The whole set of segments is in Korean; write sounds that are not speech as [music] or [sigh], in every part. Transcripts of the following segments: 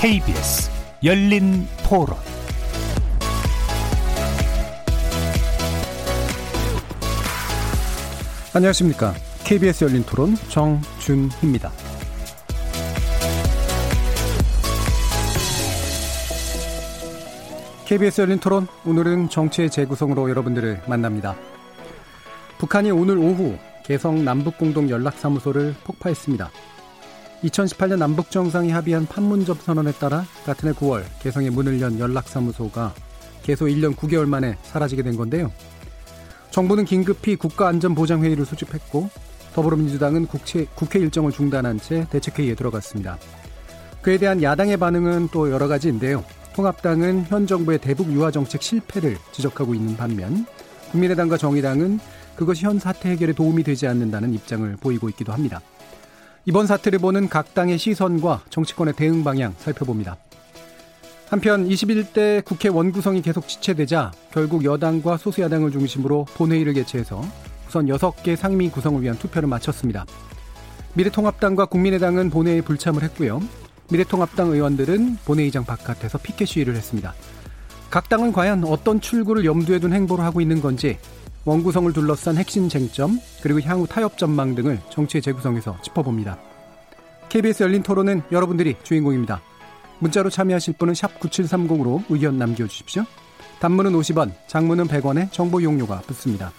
KBS 열린 토론 안녕하십니까. KBS 열린 토론 정준희입니다. KBS 열린 토론 오늘은 정치의 재구성으로 여러분들을 만납니다. 북한이 오늘 오후 개성 남북공동 연락사무소를 폭파했습니다. 2018년 남북정상이 합의한 판문점 선언에 따라 같은 해 9월 개성에 문을 연 연락사무소가 개소 1년 9개월 만에 사라지게 된 건데요. 정부는 긴급히 국가안전보장회의를 소집했고 더불어민주당은 국회, 국회 일정을 중단한 채 대책회의에 들어갔습니다. 그에 대한 야당의 반응은 또 여러 가지인데요. 통합당은 현 정부의 대북 유화 정책 실패를 지적하고 있는 반면 국민의당과 정의당은 그것이 현 사태 해결에 도움이 되지 않는다는 입장을 보이고 있기도 합니다. 이번 사태를 보는 각 당의 시선과 정치권의 대응 방향 살펴봅니다. 한편 21대 국회 원구성이 계속 지체되자 결국 여당과 소수야당을 중심으로 본회의를 개최해서 우선 6개 상임위 구성을 위한 투표를 마쳤습니다. 미래통합당과 국민의당은 본회의에 불참을 했고요. 미래통합당 의원들은 본회의장 바깥에서 피켓 시위를 했습니다. 각 당은 과연 어떤 출구를 염두에 둔 행보를 하고 있는 건지 원구성을 둘러싼 핵심 쟁점 그리고 향후 타협 전망 등을 정치의 재구성에서 짚어봅니다. KBS 열린 토론은 여러분들이 주인공입니다. 문자로 참여하실 분은 9730으로 의견 남겨주십시오. 단문은 50원, 장문은 100원에 정보 용료가 붙습니다.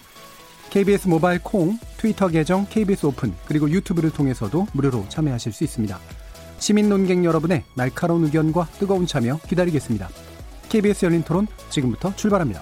KBS 모바일 콩, 트위터 계정 KBS 오픈, 그리고 유튜브를 통해서도 무료로 참여하실 수 있습니다. 시민 논객 여러분의 날카로운 의견과 뜨거운 참여 기다리겠습니다. KBS 열린 토론 지금부터 출발합니다.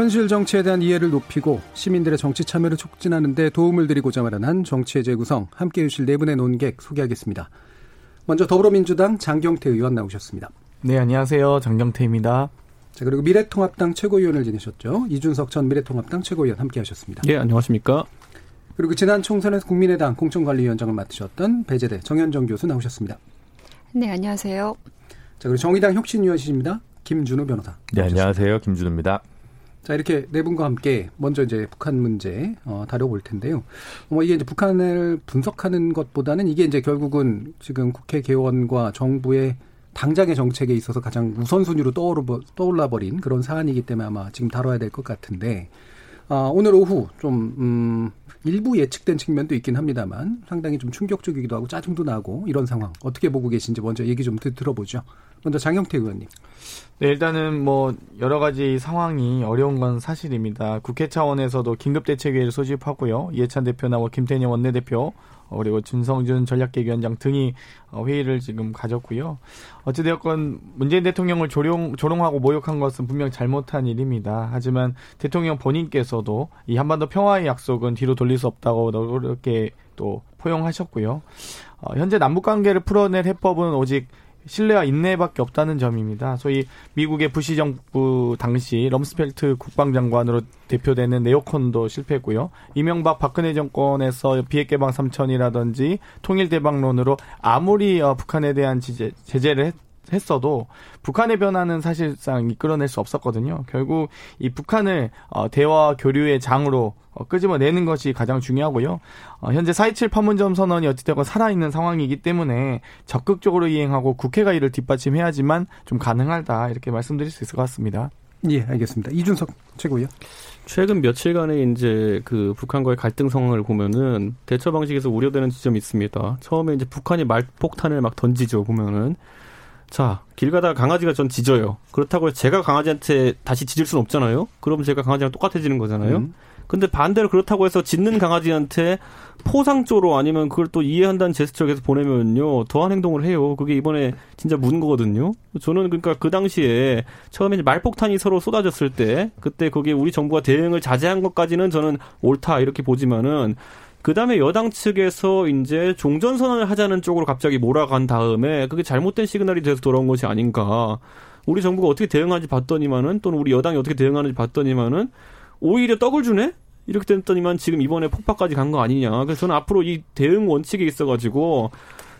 현실 정치에 대한 이해를 높이고 시민들의 정치 참여를 촉진하는 데 도움을 드리고자 마련한 정치의 재구성 함께해 주실 네 분의 논객 소개하겠습니다. 먼저 더불어민주당 장경태 의원 나오셨습니다. 네, 안녕하세요. 장경태입니다. 자, 그리고 미래통합당 최고위원을 지내셨죠. 이준석 전 미래통합당 최고위원 함께 하셨습니다. 예, 안녕하십니까. 그리고 지난 총선에서 국민의당 공천관리위원장을 맡으셨던 배재대 정현정 교수 나오셨습니다. 네, 안녕하세요. 자, 그리고 정의당 혁신위원이십니다. 김준우 변호사. 네, 안녕하세요. 김준우입니다. 자, 이렇게 네 분과 함께 먼저 이제 북한 문제 어, 다뤄볼 텐데요. 뭐 이게 이제 북한을 분석하는 것보다는 이게 이제 결국은 지금 국회 개원과 정부의 당장의 정책에 있어서 가장 우선순위로 떠올라 버린 그런 사안이기 때문에 아마 지금 다뤄야 될 것 같은데 아, 오늘 오후 좀 음, 일부 예측된 측면도 있긴 합니다만 상당히 좀 충격적이기도 하고 짜증도 나고 이런 상황 어떻게 보고 계신지 먼저 얘기 좀 들어보죠. 먼저 장영태 의원님. 네, 일단은 뭐 여러 가지 상황이 어려운 건 사실입니다. 국회 차원에서도 긴급대책회의를 소집하고요. 이해찬 대표나 뭐 김태년 원내대표 어, 그리고 준성준 전략계위원장 등이 어, 회의를 지금 가졌고요. 어찌되었건 문재인 대통령을 조롱, 조롱하고 모욕한 것은 분명 잘못한 일입니다. 하지만 대통령 본인께서도 이 한반도 평화의 약속은 뒤로 돌릴 수 없다고 그렇게 또 포용하셨고요. 어, 현재 남북 관계를 풀어낼 해법은 오직 신뢰와 인내밖에 없다는 점입니다. 소위 미국의 부시 정부 당시 럼스펠트 국방장관으로 대표되는 네오콘도 실패했고요. 이명박 박근혜 정권에서 비핵 개방 3천이라든지 통일 대방론으로 아무리 어, 북한에 대한 제재, 제재를 했, 했어도 북한의 변화는 사실상 이끌어낼 수 없었거든요. 결국 이 북한을 어, 대화 교류의 장으로 어, 끄집어내는 것이 가장 중요하고요. 어, 현재 4.27 판문점 선언이 어찌되건 살아있는 상황이기 때문에 적극적으로 이행하고 국회가 이를 뒷받침해야지만 좀 가능하다 이렇게 말씀드릴 수 있을 것 같습니다. 예, 알겠습니다. 이준석 최고요. 최근 며칠간의 이제 그 북한과의 갈등 상황을 보면은 대처 방식에서 우려되는 지점이 있습니다. 처음에 이제 북한이 말폭탄을 막 던지죠 보면은 자, 길 가다가 강아지가 전 짖어요. 그렇다고 해서 제가 강아지한테 다시 짖을 수는 없잖아요. 그럼 제가 강아지랑 똑같아지는 거잖아요. 음. 근데 반대로 그렇다고 해서 짖는 강아지한테 포상조로 아니면 그걸 또 이해한다는 제스처 계속 보내면요 더한 행동을 해요. 그게 이번에 진짜 문 거거든요. 저는 그러니까 그 당시에 처음에 말폭탄이 서로 쏟아졌을 때 그때 거기에 우리 정부가 대응을 자제한 것까지는 저는 옳다 이렇게 보지만은 그 다음에 여당 측에서 이제 종전 선언을 하자는 쪽으로 갑자기 몰아간 다음에 그게 잘못된 시그널이 돼서 돌아온 것이 아닌가. 우리 정부가 어떻게 대응하는지 봤더니만은 또는 우리 여당이 어떻게 대응하는지 봤더니만은 오히려 떡을 주네? 이렇게 됐더니만 지금 이번에 폭파까지 간 거 아니냐. 그래서 저는 앞으로 이 대응 원칙에 있어가지고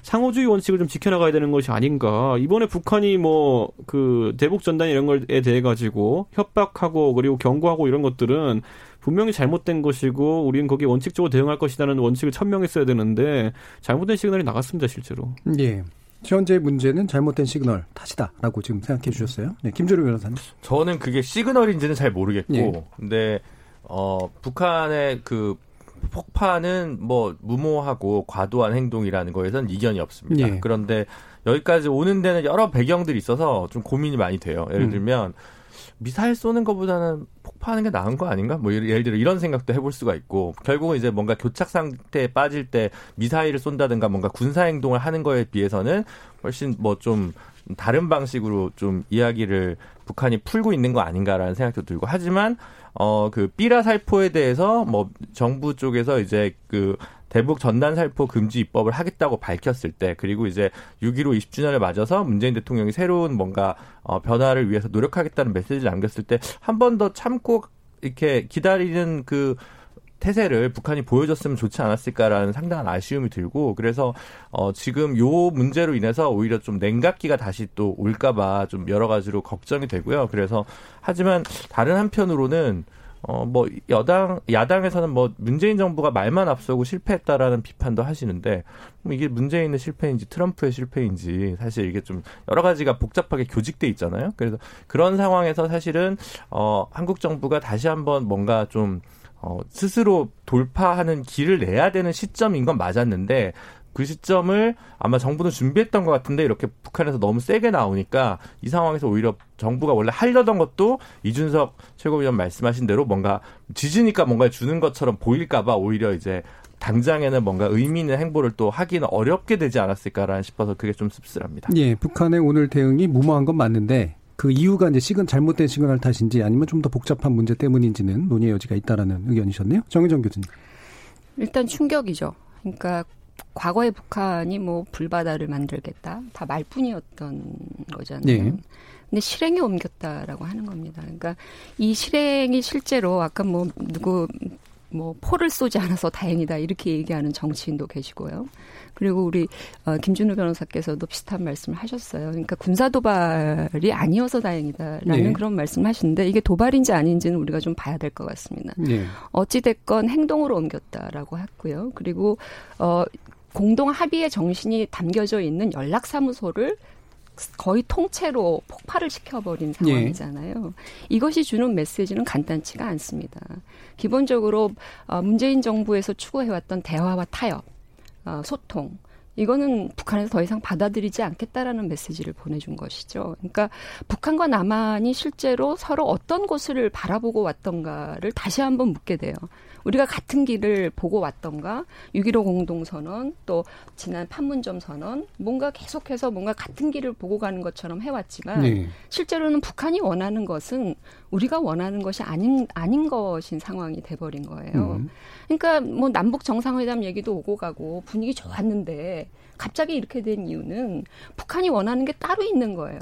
상호주의 원칙을 좀 지켜나가야 되는 것이 아닌가. 이번에 북한이 뭐 그 대북 전단 이런 걸에 대해 가지고 협박하고 그리고 경고하고 이런 것들은 분명히 잘못된 것이고 우리는 거기에 원칙적으로 대응할 것이라는 원칙을 천명했어야 되는데 잘못된 시그널이 나갔습니다 실제로. 예. 현재 문제는 잘못된 시그널 탓이다라고 지금 생각해 주셨어요. 네, 김주루 변호사님. 저는 그게 시그널인지는 잘 모르겠고, 예. 근데 어 북한의 그 폭파는 뭐 무모하고 과도한 행동이라는 거에선 이견이 없습니다. 예. 그런데 여기까지 오는 데는 여러 배경들이 있어서 좀 고민이 많이 돼요. 예를 음. 들면 미사일 쏘는 것보다는 폭파하는 게 나은 거 아닌가? 뭐 예를 들어 이런 생각도 해볼 수가 있고 결국은 이제 뭔가 교착 상태에 빠질 때 미사일을 쏜다든가 뭔가 군사 행동을 하는 거에 비해서는 훨씬 뭐 좀 다른 방식으로 좀 이야기를 북한이 풀고 있는 거 아닌가라는 생각도 들고 하지만 어 그 삐라 살포에 대해서 뭐 정부 쪽에서 이제 그 대북 전단 살포 금지 입법을 하겠다고 밝혔을 때 그리고 이제 6.15 20주년을 맞아서 문재인 대통령이 새로운 뭔가 어 변화를 위해서 노력하겠다는 메시지를 남겼을 때 한 번 더 참고 이렇게 기다리는 그 태세를 북한이 보여줬으면 좋지 않았을까라는 상당한 아쉬움이 들고 그래서 어 지금 요 문제로 인해서 오히려 좀 냉각기가 다시 또 올까봐 좀 여러 가지로 걱정이 되고요. 그래서 하지만 다른 한편으로는 어 뭐 여당 야당에서는 뭐 문재인 정부가 말만 앞서고 실패했다라는 비판도 하시는데 뭐 이게 문재인의 실패인지 트럼프의 실패인지 사실 이게 좀 여러 가지가 복잡하게 교직돼 있잖아요. 그래서 그런 상황에서 사실은 어 한국 정부가 다시 한번 뭔가 좀 어, 스스로 돌파하는 길을 내야 되는 시점인 건 맞았는데 그 시점을 아마 정부는 준비했던 것 같은데 이렇게 북한에서 너무 세게 나오니까 이 상황에서 오히려 정부가 원래 하려던 것도 이준석 최고위원 말씀하신 대로 뭔가 지지니까 뭔가 주는 것처럼 보일까봐 오히려 이제 당장에는 뭔가 의미 있는 행보를 또 하기는 어렵게 되지 않았을까라는 싶어서 그게 좀 씁쓸합니다. 예, 북한의 오늘 대응이 무모한 건 맞는데 그 이유가 이제 시근 잘못된 시그널 탓인지 아니면 좀 더 복잡한 문제 때문인지는 논의의 여지가 있다라는 의견이셨네요. 정혜정 교수님. 일단 충격이죠. 그러니까 과거의 북한이 뭐 불바다를 만들겠다 다 말뿐이었던 거잖아요. 네. 근데 실행에 옮겼다라고 하는 겁니다. 그러니까 이 실행이 실제로 아까 뭐 누구 뭐 포를 쏘지 않아서 다행이다 이렇게 얘기하는 정치인도 계시고요. 그리고 우리 어, 김준우 변호사께서도 비슷한 말씀을 하셨어요. 그러니까 군사 도발이 아니어서 다행이다라는 네. 그런 말씀을 하시는데 이게 도발인지 아닌지는 우리가 좀 봐야 될 것 같습니다. 예. 어찌 됐건 행동으로 옮겼다라고 했고요. 그리고 어 공동 합의의 정신이 담겨져 있는 연락사무소를 거의 통째로 폭발을 시켜버린 상황이잖아요. 이것이 주는 메시지는 간단치가 않습니다. 기본적으로 어, 문재인 정부에서 추구해왔던 대화와 타협, 어, 소통, 이거는 북한에서 더 이상 받아들이지 않겠다라는 메시지를 보내준 것이죠. 그러니까 북한과 남한이 실제로 서로 어떤 곳을 바라보고 왔던가를 다시 한번 묻게 돼요. 우리가 같은 길을 보고 왔던가 6.15 공동선언 또 지난 판문점 선언 뭔가 계속해서 뭔가 같은 길을 보고 가는 것처럼 해왔지만 네. 실제로는 북한이 원하는 것은 우리가 원하는 것이 아닌 아닌 것인 상황이 돼버린 거예요. 음. 그러니까 뭐 남북 정상회담 얘기도 오고 가고 분위기 좋았는데 갑자기 이렇게 된 이유는 북한이 원하는 게 따로 있는 거예요.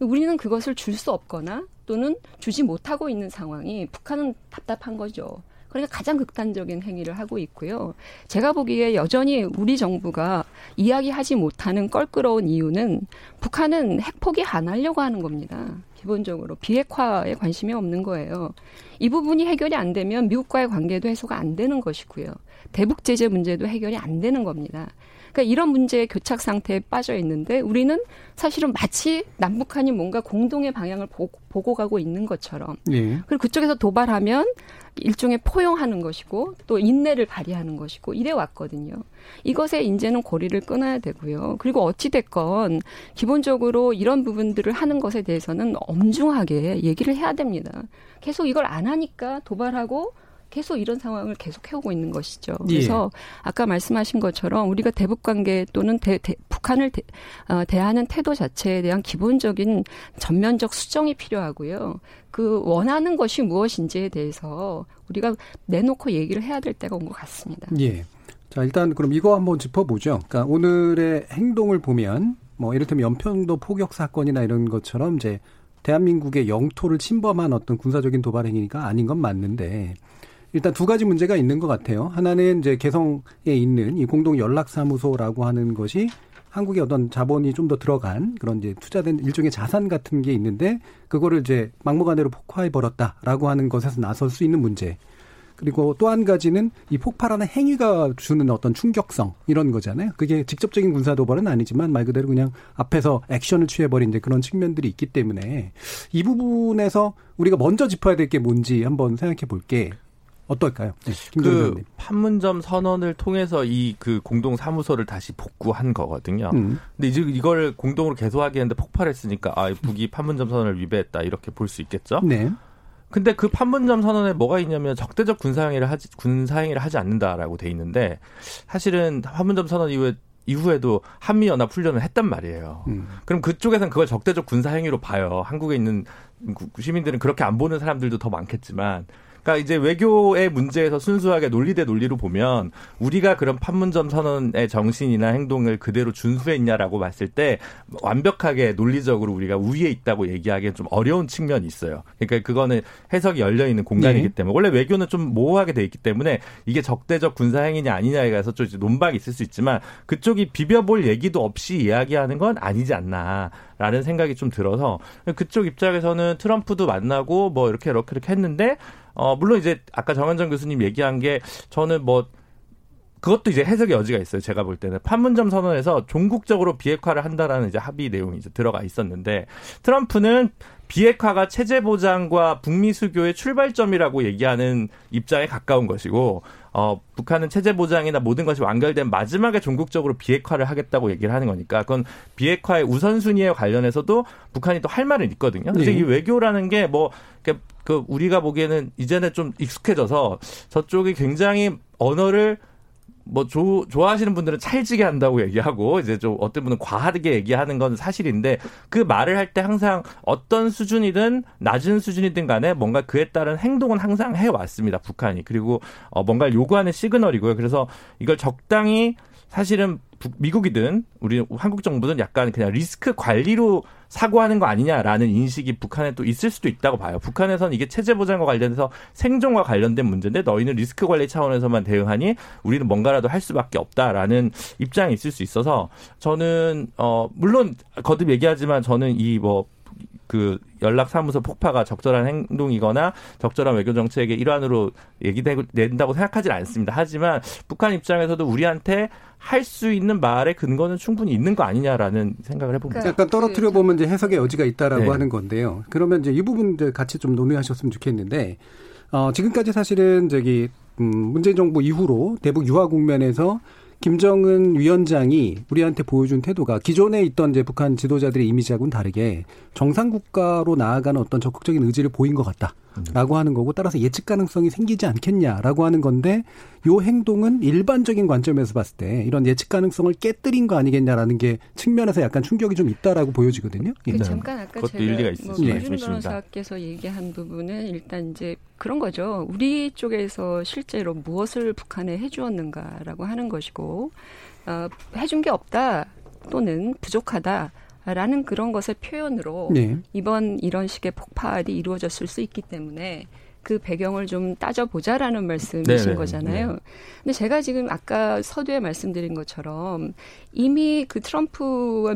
우리는 그것을 줄 수 없거나 또는 주지 못하고 있는 상황이 북한은 답답한 거죠. 그러니까 가장 극단적인 행위를 하고 있고요. 제가 보기에 여전히 우리 정부가 이야기하지 못하는 껄끄러운 이유는 북한은 핵 포기 안 하려고 하는 겁니다. 기본적으로 비핵화에 관심이 없는 거예요. 이 부분이 해결이 안 되면 미국과의 관계도 해소가 안 되는 것이고요. 대북 제재 문제도 해결이 안 되는 겁니다. 그러니까 이런 문제의 교착 상태에 빠져 있는데 우리는 사실은 마치 남북한이 뭔가 공동의 방향을 보, 보고 가고 있는 것처럼 예. 그리고 그쪽에서 도발하면 일종의 포용하는 것이고 또 인내를 발휘하는 것이고 이래 왔거든요. 이것에 이제는 고리를 끊어야 되고요. 그리고 어찌 됐건 기본적으로 이런 부분들을 하는 것에 대해서는 엄중하게 얘기를 해야 됩니다. 계속 이걸 안 하니까 도발하고 계속 이런 상황을 계속 해오고 있는 것이죠. 그래서 아까 말씀하신 것처럼 우리가 대북 관계 또는 대, 대, 북한을 대, 어, 대하는 태도 자체에 대한 기본적인 전면적 수정이 필요하고요. 그 원하는 것이 무엇인지에 대해서 우리가 내놓고 얘기를 해야 될 때가 온 것 같습니다. 예. 자, 일단 그럼 이거 한번 짚어보죠. 그러니까 오늘의 행동을 보면 뭐 이를테면 연평도 포격 사건이나 이런 것처럼 이제 대한민국의 영토를 침범한 어떤 군사적인 도발 행위가 아닌 건 맞는데 일단 두 가지 문제가 있는 것 같아요. 하나는 이제 개성에 있는 이 공동 연락 사무소라고 하는 것이 한국의 어떤 자본이 좀 더 들어간 그런 이제 투자된 일종의 자산 같은 게 있는데 그거를 이제 막무가내로 폭파해 버렸다라고 하는 것에서 나설 수 있는 문제. 그리고 또 한 가지는 이 폭발하는 행위가 주는 어떤 충격성 이런 거잖아요. 그게 직접적인 군사 도발은 아니지만 말 그대로 그냥 앞에서 액션을 취해버린 이제 그런 측면들이 있기 때문에 이 부분에서 우리가 먼저 짚어야 될 게 뭔지 한번 생각해 볼게. 어떨까요? 네, 그 판문점 선언을 통해서 이 그 공동 사무소를 다시 복구한 거거든요. 음. 근데 이제 이걸 공동으로 개소하기 했는데 폭발했으니까 아 북이 판문점 선언을 위배했다 이렇게 볼 수 있겠죠. 네. 근데 그 판문점 선언에 뭐가 있냐면 적대적 군사행위를 하지 군사행위를 하지 않는다라고 돼 있는데 사실은 판문점 선언 이후에 이후에도 한미 연합 훈련을 했단 말이에요. 음. 그럼 그쪽에서는 그걸 적대적 군사 행위로 봐요. 한국에 있는 시민들은 그렇게 안 보는 사람들도 더 많겠지만 그러니까 이제 외교의 문제에서 순수하게 논리 대 논리로 보면 우리가 그런 판문점 선언의 정신이나 행동을 그대로 준수했냐라고 봤을 때 완벽하게 논리적으로 우리가 우위에 있다고 얘기하기엔 좀 어려운 측면이 있어요. 그러니까 그거는 해석이 열려 있는 공간이기 네. 때문에 원래 외교는 좀 모호하게 돼 있기 때문에 이게 적대적 군사 행위냐 아니냐에 가서 좀 논박이 있을 수 있지만 그쪽이 비벼볼 얘기도 없이 이야기하는 건 아니지 않나. 라는 생각이 좀 들어서 그쪽 입장에서는 트럼프도 만나고 뭐 이렇게 이렇게 이렇게 했는데 어 물론 이제 아까 정현정 교수님 얘기한 게 저는 뭐 그것도 이제 해석의 여지가 있어요. 제가 볼 때는 판문점 선언에서 종국적으로 비핵화를 한다라는 이제 합의 내용이 이제 들어가 있었는데 트럼프는 비핵화가 체제 보장과 북미 수교의 출발점이라고 얘기하는 입장에 가까운 것이고 어, 북한은 체제 보장이나 모든 것이 완결된 마지막에 종국적으로 비핵화를 하겠다고 얘기를 하는 거니까 그건 비핵화의 우선순위에 관련해서도 북한이 또 할 말은 있거든요. 그래서 네. 이 외교라는 게뭐 그 우리가 보기에는 이제는 좀 익숙해져서 저쪽이 굉장히 언어를 뭐 조, 좋아하시는 분들은 찰지게 한다고 얘기하고 이제 좀 어떤 분은 과하게 얘기하는 건 사실인데 그 말을 할 때 항상 어떤 수준이든 낮은 수준이든 간에 뭔가 그에 따른 행동은 항상 해 왔습니다 북한이. 그리고 어 뭔가를 요구하는 시그널이고요. 그래서 이걸 적당히 사실은 미국이든 우리 한국 정부는 약간 그냥 리스크 관리로 사고하는 거 아니냐라는 인식이 북한에 또 있을 수도 있다고 봐요. 북한에서는 이게 체제 보장과 관련해서 생존과 관련된 문제인데 너희는 리스크 관리 차원에서만 대응하니 우리는 뭔가라도 할 수밖에 없다라는 입장이 있을 수 있어서 저는 어 물론 거듭 얘기하지만 저는 이뭐 그 연락사무소 폭파가 적절한 행동이거나 적절한 외교 정책의 일환으로 얘기된다고 생각하지 않습니다. 하지만 북한 입장에서도 우리한테 할 수 있는 말의 근거는 충분히 있는 거 아니냐라는 생각을 해봅니다. 그러니까 약간 떨어뜨려 보면 이제 해석의 여지가 있다라고 네. 하는 건데요. 그러면 이제 이 부분 같이 좀 논의하셨으면 좋겠는데 어, 지금까지 사실은 저기 음, 문재인 정부 이후로 대북 유화 국면에서 김정은 위원장이 우리한테 보여준 태도가 기존에 있던 이제 북한 지도자들의 이미지하고는 다르게 정상 국가로 나아가는 어떤 적극적인 의지를 보인 것 같다 라고 하는 거고 따라서 예측 가능성이 생기지 않겠냐라고 하는 건데 요 행동은 일반적인 관점에서 봤을 때 이런 예측 가능성을 깨뜨린 거 아니겠냐라는 게 측면에서 약간 충격이 좀 있다라고 보여지거든요. 그 예. 잠깐 아까 제가 일리가 뭐윤 변호사께서 얘기한 부분은 일단 이제 그런 거죠. 우리 쪽에서 실제로 무엇을 북한에 해주었는가라고 하는 것이고 어, 해준 게 없다 또는 부족하다. 라는 그런 것의 표현으로 네. 이번 이런 식의 폭발이 이루어졌을 수 있기 때문에 그 배경을 좀 따져보자라는 말씀이신 네네. 거잖아요. 네. 근데 제가 지금 아까 서두에 말씀드린 것처럼 이미 그 트럼프와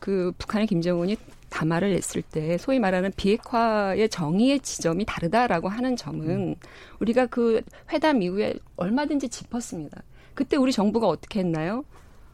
그 북한의 김정은이 담화를 냈을 때 소위 말하는 비핵화의 정의의 지점이 다르다라고 하는 점은 우리가 그 회담 이후에 얼마든지 짚었습니다. 그때 우리 정부가 어떻게 했나요?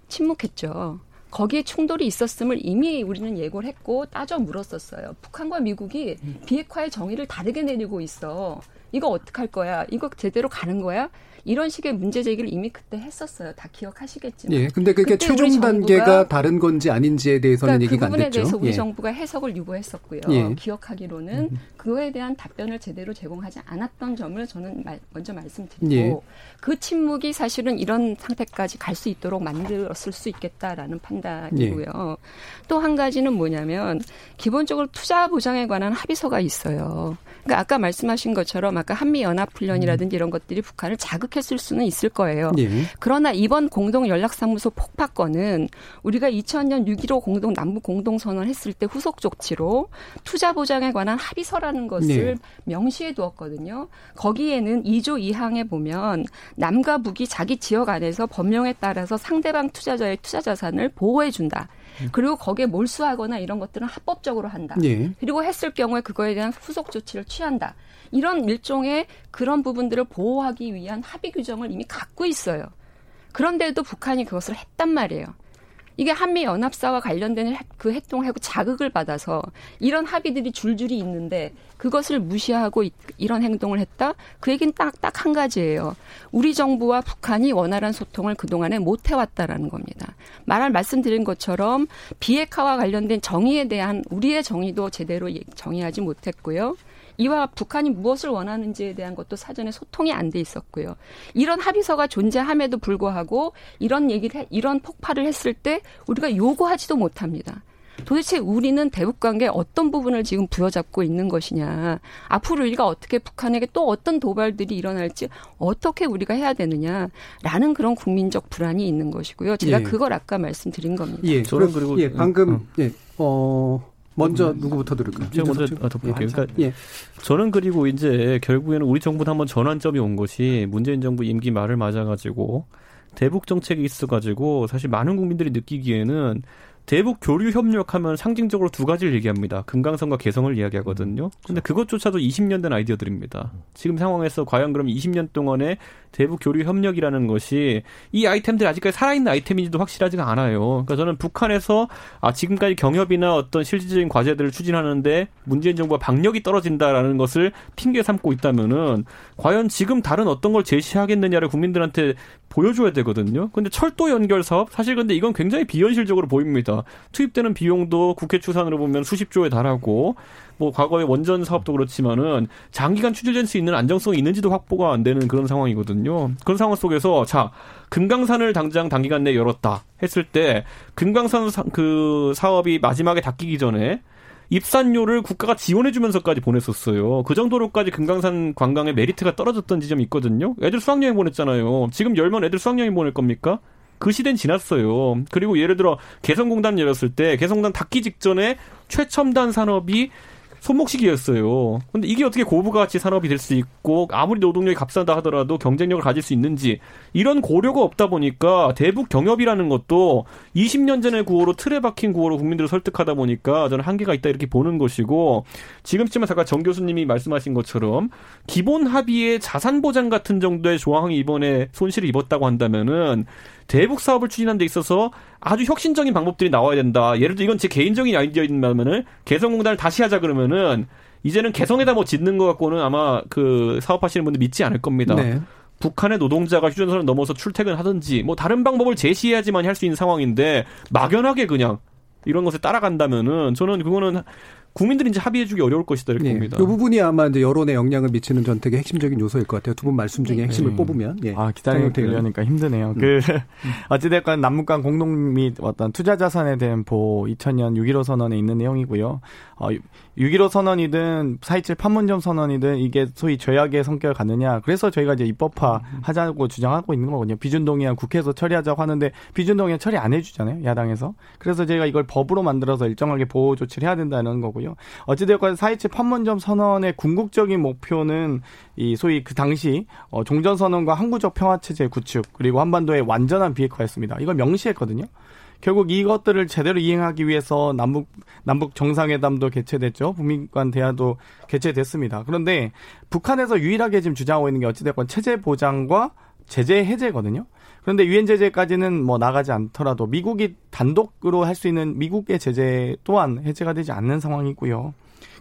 침묵했죠. 거기에 충돌이 있었음을 이미 우리는 예고를 했고 따져 물었었어요. 북한과 미국이 비핵화의 정의를 다르게 내리고 있어. 이거 어떡할 거야? 이거 제대로 가는 거야? 이런 식의 문제 제기를 이미 그때 했었어요. 다 기억하시겠지만. 예. 근데 그게 최종 단계가 다른 건지 아닌지에 대해서는 그러니까 얘기가 그 안 됐죠. 부분에 대해서 우리 예. 정부가 해석을 유보했었고요. 예. 기억하기로는 음. 그거에 대한 답변을 제대로 제공하지 않았던 점을 저는 말, 먼저 말씀드리고 예. 그 침묵이 사실은 이런 상태까지 갈 수 있도록 만들었을 수 있겠다라는 판단이고요. 예. 또한 가지는 뭐냐면 기본적으로 투자 보장에 관한 합의서가 있어요. 그러니까 아까 말씀하신 것처럼 아까 한미 연합 훈련이라든지 음. 이런 것들이 북한을 자극 생각했을 수는 있을 거예요. 예. 그러나 이번 공동 연락사무소 폭파 건은 우리가 2000년 6.15 공동 남북 공동 선언을 했을 때 후속 조치로 투자 보장에 관한 합의서라는 것을 네. 명시해 두었거든요. 거기에는 2조 2항에 보면 남과 북이 자기 지역 안에서 법령에 따라서 상대방 투자자의 투자 자산을 보호해 준다. 그리고 거기에 몰수하거나 이런 것들은 합법적으로 한다. 예. 그리고 했을 경우에 그거에 대한 후속 조치를 취한다. 이런 일종의 그런 부분들을 보호하기 위한 합의 규정을 이미 갖고 있어요. 그런데도 북한이 그것을 했단 말이에요. 이게 한미 연합사와 관련된 해- 그 활동을 하고 자극을 받아서 이런 합의들이 줄줄이 있는데 그것을 무시하고 이- 이런 행동을 했다. 그 얘기는 딱 딱 한 가지예요. 우리 정부와 북한이 원활한 소통을 그동안에 못 해왔다라는 겁니다. 말할 말씀드린 것처럼 비핵화와 관련된 정의에 대한 우리의 정의도 제대로 예- 정의하지 못했고요. 이와 북한이 무엇을 원하는지에 대한 것도 사전에 소통이 안 돼 있었고요. 이런 합의서가 존재함에도 불구하고 이런 얘기를 해- 이런 폭발을 했을 때 우리가 요구하지도 못합니다. 도대체 우리는 대북 관계 어떤 부분을 지금 부여잡고 있는 것이냐. 앞으로 우리가 어떻게 북한에게 또 어떤 도발들이 일어날지 어떻게 우리가 해야 되느냐라는 그런 국민적 불안이 있는 것이고요. 제가 예. 그걸 아까 말씀드린 겁니다. 예. 저는 그리고- 예, 방금 어. 예. 어 먼저 누구부터 들을까요? 제가 먼저 씨? 아. 예. 그러니까 예. 저는 그리고 이제 결국에는 우리 정부는 한번 전환점이 온 것이 문재인 정부 임기 말을 맞아가지고 대북 정책이 있어가지고 사실 많은 국민들이 느끼기에는 대북 교류 협력하면 상징적으로 두 가지를 얘기합니다. 금강산과 개성을 이야기하거든요. 근데 그것조차도 20년 된 아이디어들입니다. 지금 상황에서 과연 그럼 20년 동안의 대북 교류 협력이라는 것이 이 아이템들이 아직까지 살아있는 아이템인지도 확실하지가 않아요. 그러니까 저는 북한에서 아 지금까지 경협이나 어떤 실질적인 과제들을 추진하는데 문재인 정부가 박력이 떨어진다라는 것을 핑계 삼고 있다면은 과연 지금 다른 어떤 걸 제시하겠느냐를 국민들한테 보여줘야 되거든요. 근데 철도 연결 사업 사실 근데 이건 굉장히 비현실적으로 보입니다. 투입되는 비용도 국회 추산으로 보면 수십 조에 달하고 뭐 과거의 원전 사업도 그렇지만은 장기간 추진될 수 있는 안정성이 있는지도 확보가 안 되는 그런 상황이거든요. 그런 상황 속에서 자 금강산을 당장 단기간 내에 열었다 했을 때 금강산 사, 그 사업이 마지막에 닫히기 전에 입산료를 국가가 지원해주면서까지 보냈었어요. 그 정도로까지 금강산 관광의 메리트가 떨어졌던 지점이 있거든요. 애들 수학여행 보냈잖아요. 지금 열면 애들 수학여행 보낼 겁니까? 그 시대는 지났어요. 그리고 예를 들어 개성공단 열었을 때 개성공단 닫기 직전에 최첨단 산업이 손목시기였어요. 근데 이게 어떻게 고부가치 산업이 될 수 있고 아무리 노동력이 값싸다 하더라도 경쟁력을 가질 수 있는지 이런 고려가 없다 보니까 대북 경협이라는 것도 20년 전의 구호로 틀에 박힌 구호로 국민들을 설득하다 보니까 저는 한계가 있다 이렇게 보는 것이고 지금쯤에 잠깐 정 교수님이 말씀하신 것처럼 기본 합의의 자산 보장 같은 정도의 조항이 이번에 손실을 입었다고 한다면은 대북 사업을 추진하는 데 있어서 아주 혁신적인 방법들이 나와야 된다. 예를 들어 이건 제 개인적인 아이디어인다면은 개성공단을 다시 하자 그러면은 이제는 개성에다 뭐 짓는 것 갖고는 아마 그 사업하시는 분들 믿지 않을 겁니다. 네. 북한의 노동자가 휴전선을 넘어서 출퇴근하든지 뭐 다른 방법을 제시해야지만 할 수 있는 상황인데 막연하게 그냥 이런 것을 따라간다면은 저는 그거는 국민들이 이제 합의해주기 어려울 것이다 이렇게 예. 봅니다. 이 부분이 아마 이제 여론에 영향을 미치는 전 되게 핵심적인 요소일 것 같아요. 두 분 말씀 중에 핵심을 네. 뽑으면. 예. 아. 들려니까 힘드네요. 그, [laughs] 어찌됐건 남북 간 공동 및 어떤 투자 자산에 대한 보호 2000년 6.15 선언에 있는 내용이고요. 어, 6.15 선언이든 4.27 판문점 선언이든 이게 소위 죄악의 성격을 갖느냐. 그래서 저희가 이제 입법화 하자고 주장하고 있는 거거든요. 비준동의안 국회에서 처리하자고 하는데 비준동의안 처리 안 해주잖아요. 야당에서. 그래서 저희가 이걸 법으로 만들어서 일정하게 보호 조치를 해야 된다는 거고요. 어찌됐건 4.27 판문점 선언의 궁극적인 목표는 이 소위 그 당시 어, 종전선언과 항구적 평화체제 구축 그리고 한반도의 완전한 비핵화였습니다. 이걸 명시했거든요. 결국 이것들을 제대로 이행하기 위해서 남북 남북 정상회담도 개최됐죠. 북미 간 대화도 개최됐습니다. 그런데 북한에서 유일하게 지금 주장하고 있는 게 어찌됐건 체제 보장과 제재 해제거든요. 그런데 유엔 제재까지는 뭐 나가지 않더라도 미국이 단독으로 할 수 있는 미국의 제재 또한 해제가 되지 않는 상황이고요.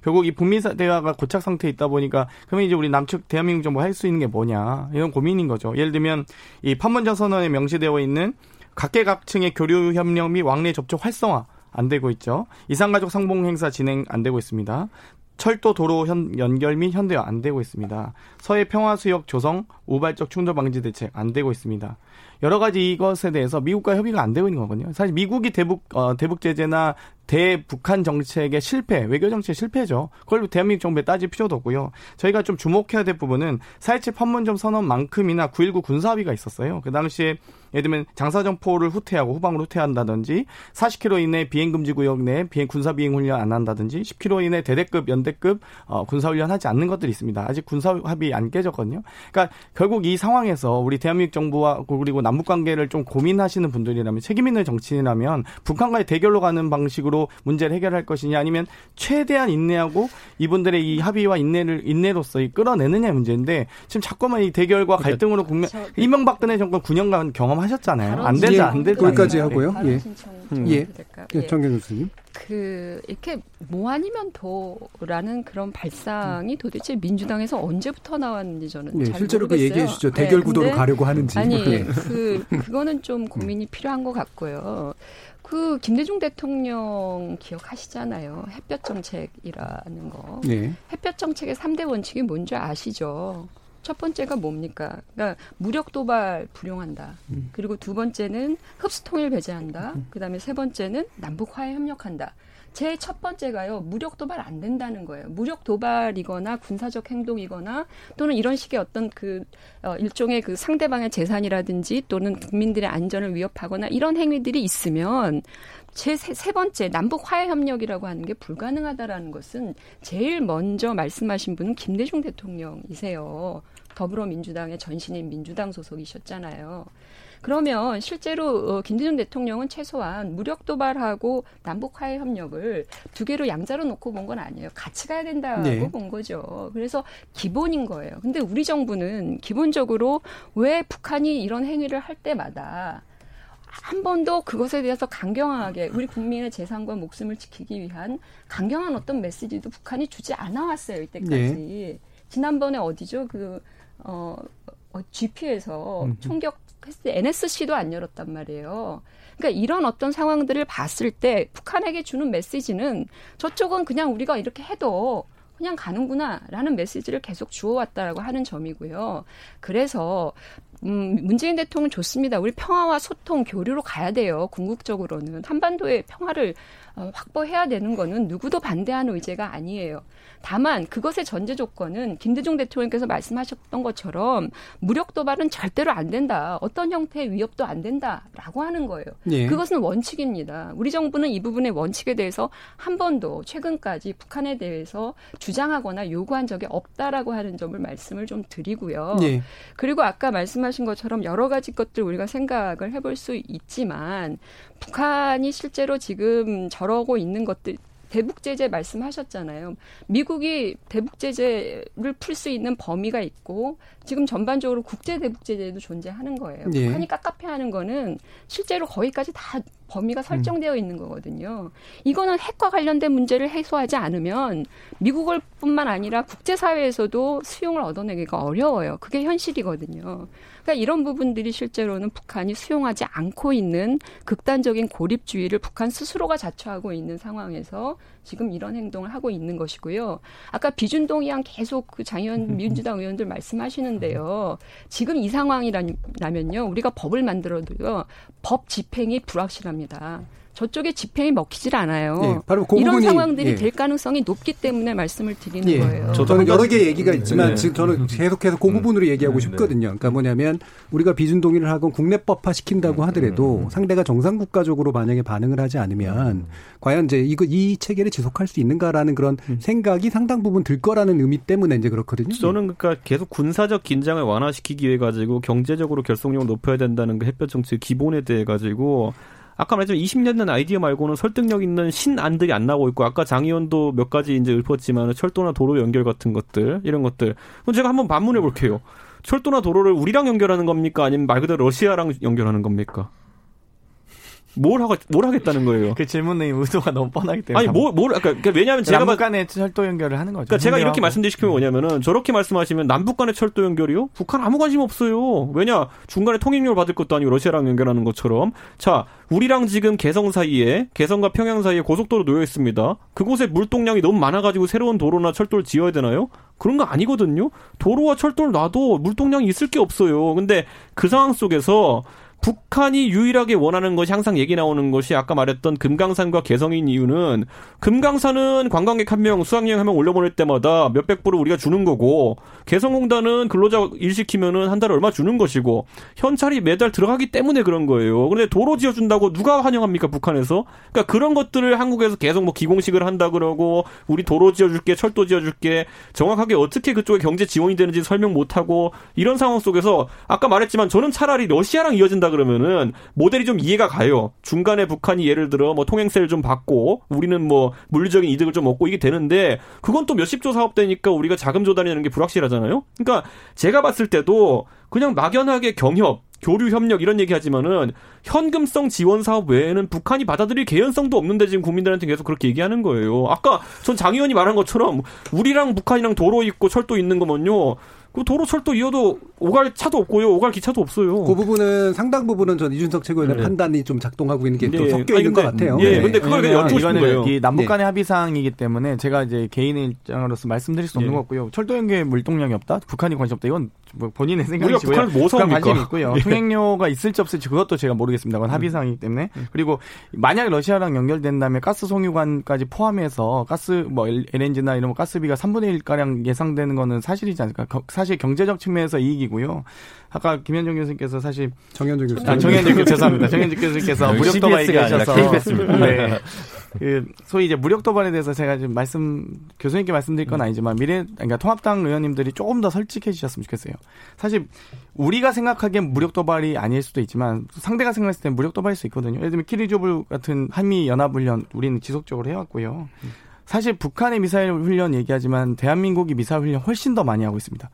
결국 이 북미 대화가 고착 상태에 있다 보니까 그러면 이제 우리 남측 대한민국 정부 할 수 있는 게 뭐냐 이런 고민인 거죠. 예를 들면 이 판문점 선언에 명시되어 있는 각계각층의 교류 협력 및 왕래 접촉 활성화 안 되고 있죠. 이산가족 상봉 행사 진행 안 되고 있습니다. 철도 도로 현, 연결 및 현대화 안 되고 있습니다. 서해 평화 수역 조성, 우발적 충돌 방지 대책 안 되고 있습니다. 여러 가지 이것에 대해서 미국과 협의가 안 되고 있는 거거든요. 사실 미국이 대북 어, 대북 제재나 대북한 정책의 실패, 외교 정책의 실패죠. 그걸 대한민국 정부에 따질 필요도 없고요. 저희가 좀 주목해야 될 부분은 4.27 판문점 선언만큼이나 9.19 군사합의가 있었어요. 그 당시에 예를 들면 장사정포를 후퇴하고 후방으로 후퇴한다든지 40km 이내 비행금지 구역 내 비행 군사 비행 훈련 안 한다든지 10km 이내 대대급 연대급 어, 군사 훈련 하지 않는 것들이 있습니다. 아직 군사 합의 안 깨졌거든요. 그러니까 결국 이 상황에서 우리 대한민국 정부와 그리고 남북 관계를 좀 고민하시는 분들이라면 책임 있는 정치인이라면 북한과의 대결로 가는 방식으로 문제를 해결할 것이냐 아니면 최대한 인내하고 이분들의 이 합의와 인내를 인내로서 끌어내느냐의 문제인데 지금 자꾸만 이 대결과 그러니까 갈등으로 국면 이명박근혜 정권 9년간 경험하 하셨잖아요. 안 예, 안 된다. 거기까지 하고요. 예. 음. 예. 예. 정경 교수님. 그 이렇게 뭐 아니면 도라는 그런 발상이 도대체 민주당에서 언제부터 나왔는지 저는 네, 잘 실제로 모르겠어요. 그 얘기해 주시죠. 네, 대결 구도로 가려고 하는지. 아니 그 그거는 좀 고민이 필요한 것 같고요. 그 김대중 대통령 기억하시잖아요. 햇볕 정책이라는 거. 네. 햇볕 정책의 3대 원칙이 뭔지 아시죠? 첫 번째가 뭡니까? 그러니까 무력 도발 불용한다. 음. 그리고 두 번째는 흡수 통일 배제한다. 음. 그다음에 세 번째는 남북 화해 협력한다. 제 첫 번째가요. 무력 도발 안 된다는 거예요. 무력 도발이거나 군사적 행동이거나 또는 이런 식의 어떤 그 어, 일종의 그 상대방의 재산이라든지 또는 국민들의 안전을 위협하거나 이런 행위들이 있으면 제세 번째 남북 화해 협력이라고 하는 게 불가능하다라는 것은 제일 먼저 말씀하신 분은 김대중 대통령이세요. 더불어민주당의 전신인 민주당 소속이셨잖아요. 그러면 실제로 어, 김대중 대통령은 최소한 무력 도발하고 남북 화해 협력을 두 개로 양자로 놓고 본 건 아니에요. 같이 가야 된다고 네. 본 거죠. 그래서 기본인 거예요. 근데 우리 정부는 기본적으로 왜 북한이 이런 행위를 할 때마다 한 번도 그것에 대해서 강경하게 우리 국민의 재산과 목숨을 지키기 위한 강경한 어떤 메시지도 북한이 주지 않아 왔어요 이때까지. 네. 지난번에 어디죠? 그 어, 어 GP에서 음. 총격했을 때 NSC도 안 열었단 말이에요. 그러니까 이런 어떤 상황들을 봤을 때 북한에게 주는 메시지는 저쪽은 그냥 우리가 이렇게 해도 그냥 가는구나라는 메시지를 계속 주어왔다라고 하는 점이고요. 그래서 음, 문재인 대통령 좋습니다. 우리 평화와 소통, 교류로 가야 돼요. 궁극적으로는 한반도의 평화를 어, 확보해야 되는 거는 누구도 반대하는 의제가 아니에요. 다만 그것의 전제 조건은 김대중 대통령께서 말씀하셨던 것처럼 무력 도발은 절대로 안 된다. 어떤 형태의 위협도 안 된다라고 하는 거예요. 예. 그것은 원칙입니다. 우리 정부는 이 부분의 원칙에 대해서 한 번도 최근까지 북한에 대해서 주장하거나 요구한 적이 없다라고 하는 점을 말씀을 좀 드리고요. 예. 그리고 아까 말씀하신 것처럼 여러 가지 것들 우리가 생각을 해볼 수 있지만 북한이 실제로 지금 저러고 있는 것들 대북 제재 말씀하셨잖아요. 미국이 대북 제재를 풀 수 있는 범위가 있고 지금 전반적으로 국제 대북 제재도 존재하는 거예요. 예. 북한이 깝깝해하는 거는 실제로 거기까지 다 범위가 설정되어 있는 거거든요. 이거는 핵과 관련된 문제를 해소하지 않으면 미국을 뿐만 아니라 국제사회에서도 수용을 얻어내기가 어려워요. 그게 현실이거든요. 그러니까 이런 부분들이 실제로는 북한이 수용하지 않고 있는 극단적인 고립주의를 북한 스스로가 자처하고 있는 상황에서 지금 이런 행동을 하고 있는 것이고요. 아까 비준동의안 계속 그 장의원 [laughs] 민주당 의원들 말씀하시는데요. 지금 이 상황이라면요. 우리가 법을 만들어도요. 법 집행이 불확실합니다. 저쪽에 집행이 먹히질 않아요. 예, 바로 그 이런 부분이, 상황들이 예. 될 가능성이 높기 때문에 말씀을 드리는 예. 거예요. 저는 여러 개 얘기가 있지만 네. 지금 저는 계속해서 그 부분으로 얘기하고 네. 싶거든요. 그러니까 뭐냐면 우리가 비준 동의를 하고 국내법화 시킨다고 음, 하더라도 음. 상대가 정상 국가적으로 만약에 반응을 하지 않으면 음. 과연 이제 이거 이 체계를 지속할 수 있는가라는 그런 생각이 상당 부분 들 거라는 의미 때문에 이제 그렇거든요. 저는 그러니까 계속 군사적 긴장을 완화시키기 위해 가지고 경제적으로 결속력을 높여야 된다는 그 햇볕 정책 기본에 대해 가지고 아까 말했지만 20년 된 아이디어 말고는 설득력 있는 신안들이 안 나오고 있고 아까 장 의원도 몇 가지 이제 읊었지만 철도나 도로 연결 같은 것들 이런 것들 그럼 제가 한번 반문해 볼게요. 철도나 도로를 우리랑 연결하는 겁니까? 아니면 말 그대로 러시아랑 연결하는 겁니까? 뭘 하고 뭘 하겠다는 거예요? 그 질문의 의도가 너무 뻔하기 때문에 아니 뭘뭘 그러니까, 그러니까 왜냐하면 제가 남북 간의 철도 연결을 하는 거죠. 그러니까 제가 이렇게 말씀드리면 뭐냐면은 저렇게 말씀하시면 남북 간의 철도 연결이요? 북한 아무 관심 없어요. 왜냐 중간에 통행료를 받을 것도 아니고 러시아랑 연결하는 것처럼 자 우리랑 지금 개성 사이에 개성과 평양 사이에 고속도로 놓여 있습니다. 그곳에 물동량이 너무 많아가지고 새로운 도로나 철도를 지어야 되나요? 그런 거 아니거든요. 도로와 철도를 놔도 물동량이 있을 게 없어요. 근데 그 상황 속에서 북한이 유일하게 원하는 것이 항상 얘기 나오는 것이 아까 말했던 금강산과 개성인 이유는 금강산은 관광객 한 명, 수학여행 한 명 올려보낼 때마다 몇백 불을 우리가 주는 거고 개성공단은 근로자 일 시키면은 한 달에 얼마 주는 것이고 현찰이 매달 들어가기 때문에 그런 거예요. 그런데 도로 지어준다고 누가 환영합니까 북한에서? 그러니까 그런 것들을 한국에서 계속 뭐 기공식을 한다 그러고 우리 도로 지어줄게, 철도 지어줄게 정확하게 어떻게 그쪽에 경제 지원이 되는지 설명 못하고 이런 상황 속에서 아까 말했지만 저는 차라리 러시아랑 이어진다 그러면은 모델이 좀 이해가 가요. 중간에 북한이 예를 들어 뭐 통행세를 좀 받고 우리는 뭐 물리적인 이득을 좀 얻고 이게 되는데 그건 또 몇십조 사업 되니까 우리가 자금 조달이라는 게 불확실하잖아요. 그러니까 제가 봤을 때도 그냥 막연하게 경협 교류 협력 이런 얘기하지만은 현금성 지원 사업 외에는 북한이 받아들일 개연성도 없는데 지금 국민들한테 계속 그렇게 얘기하는 거예요. 아까 전 장 의원이 말한 것처럼 우리랑 북한이랑 도로 있고 철도 있는 거면요. 그 도로 철도 이어도 오갈 차도 없고요. 오갈 기차도 없어요. 그 부분은 상당 부분은 전 이준석 최고위원의 네. 판단이 좀 작동하고 있는 게또 네. 섞여 있는 것 근데- 같아요. 예, 네. 근데 그걸 그냥 여쭙고 싶은 거예요. 이 남북 네. 간의 합의사항이기 때문에 제가 이제 개인의 입장으로서 말씀드릴 수 없는 예. 것 같고요. 철도 연계에 물동량이 없다? 북한이 관심 없다? 이건 뭐 본인의 뭐 북한 사옵니까? 관심이 있고요. [laughs] 예. 통행료가 있을지 없을지 그것도 제가 모르겠습니다. 그건 합의사항이기 때문에. 그리고 만약 러시아랑 연결된다면 가스 송유관까지 포함해서 가스 뭐 LNG나 이런 뭐 가스비가 3분의 1 가량 예상되는 거는 사실이지 않을까? 거- 사실 경제적 측면에서 이익이고요. 아까 김현정 교수님께서 사실 정현준 교수님. 아, 정현준 교수 죄송합니다. 정현준 교수님께서 여기 무력 도발 얘기하셔서. 네. 그 소위 이제 무력 도발에 대해서 제가 지금 말씀 교수님께 말씀드릴 건 아니지만 미래 그러니까 통합당 의원님들이 조금 더 솔직해 주셨으면 좋겠어요. 사실 우리가 생각하기엔 무력 도발이 아닐 수도 있지만 상대가 생각했을 때 무력 도발일 수 있거든요. 예를 들면 키리조블 같은 한미 연합 훈련 우리는 지속적으로 해왔고요. 사실 북한의 미사일 훈련 얘기하지만 대한민국이 미사일 훈련 훨씬 더 많이 하고 있습니다.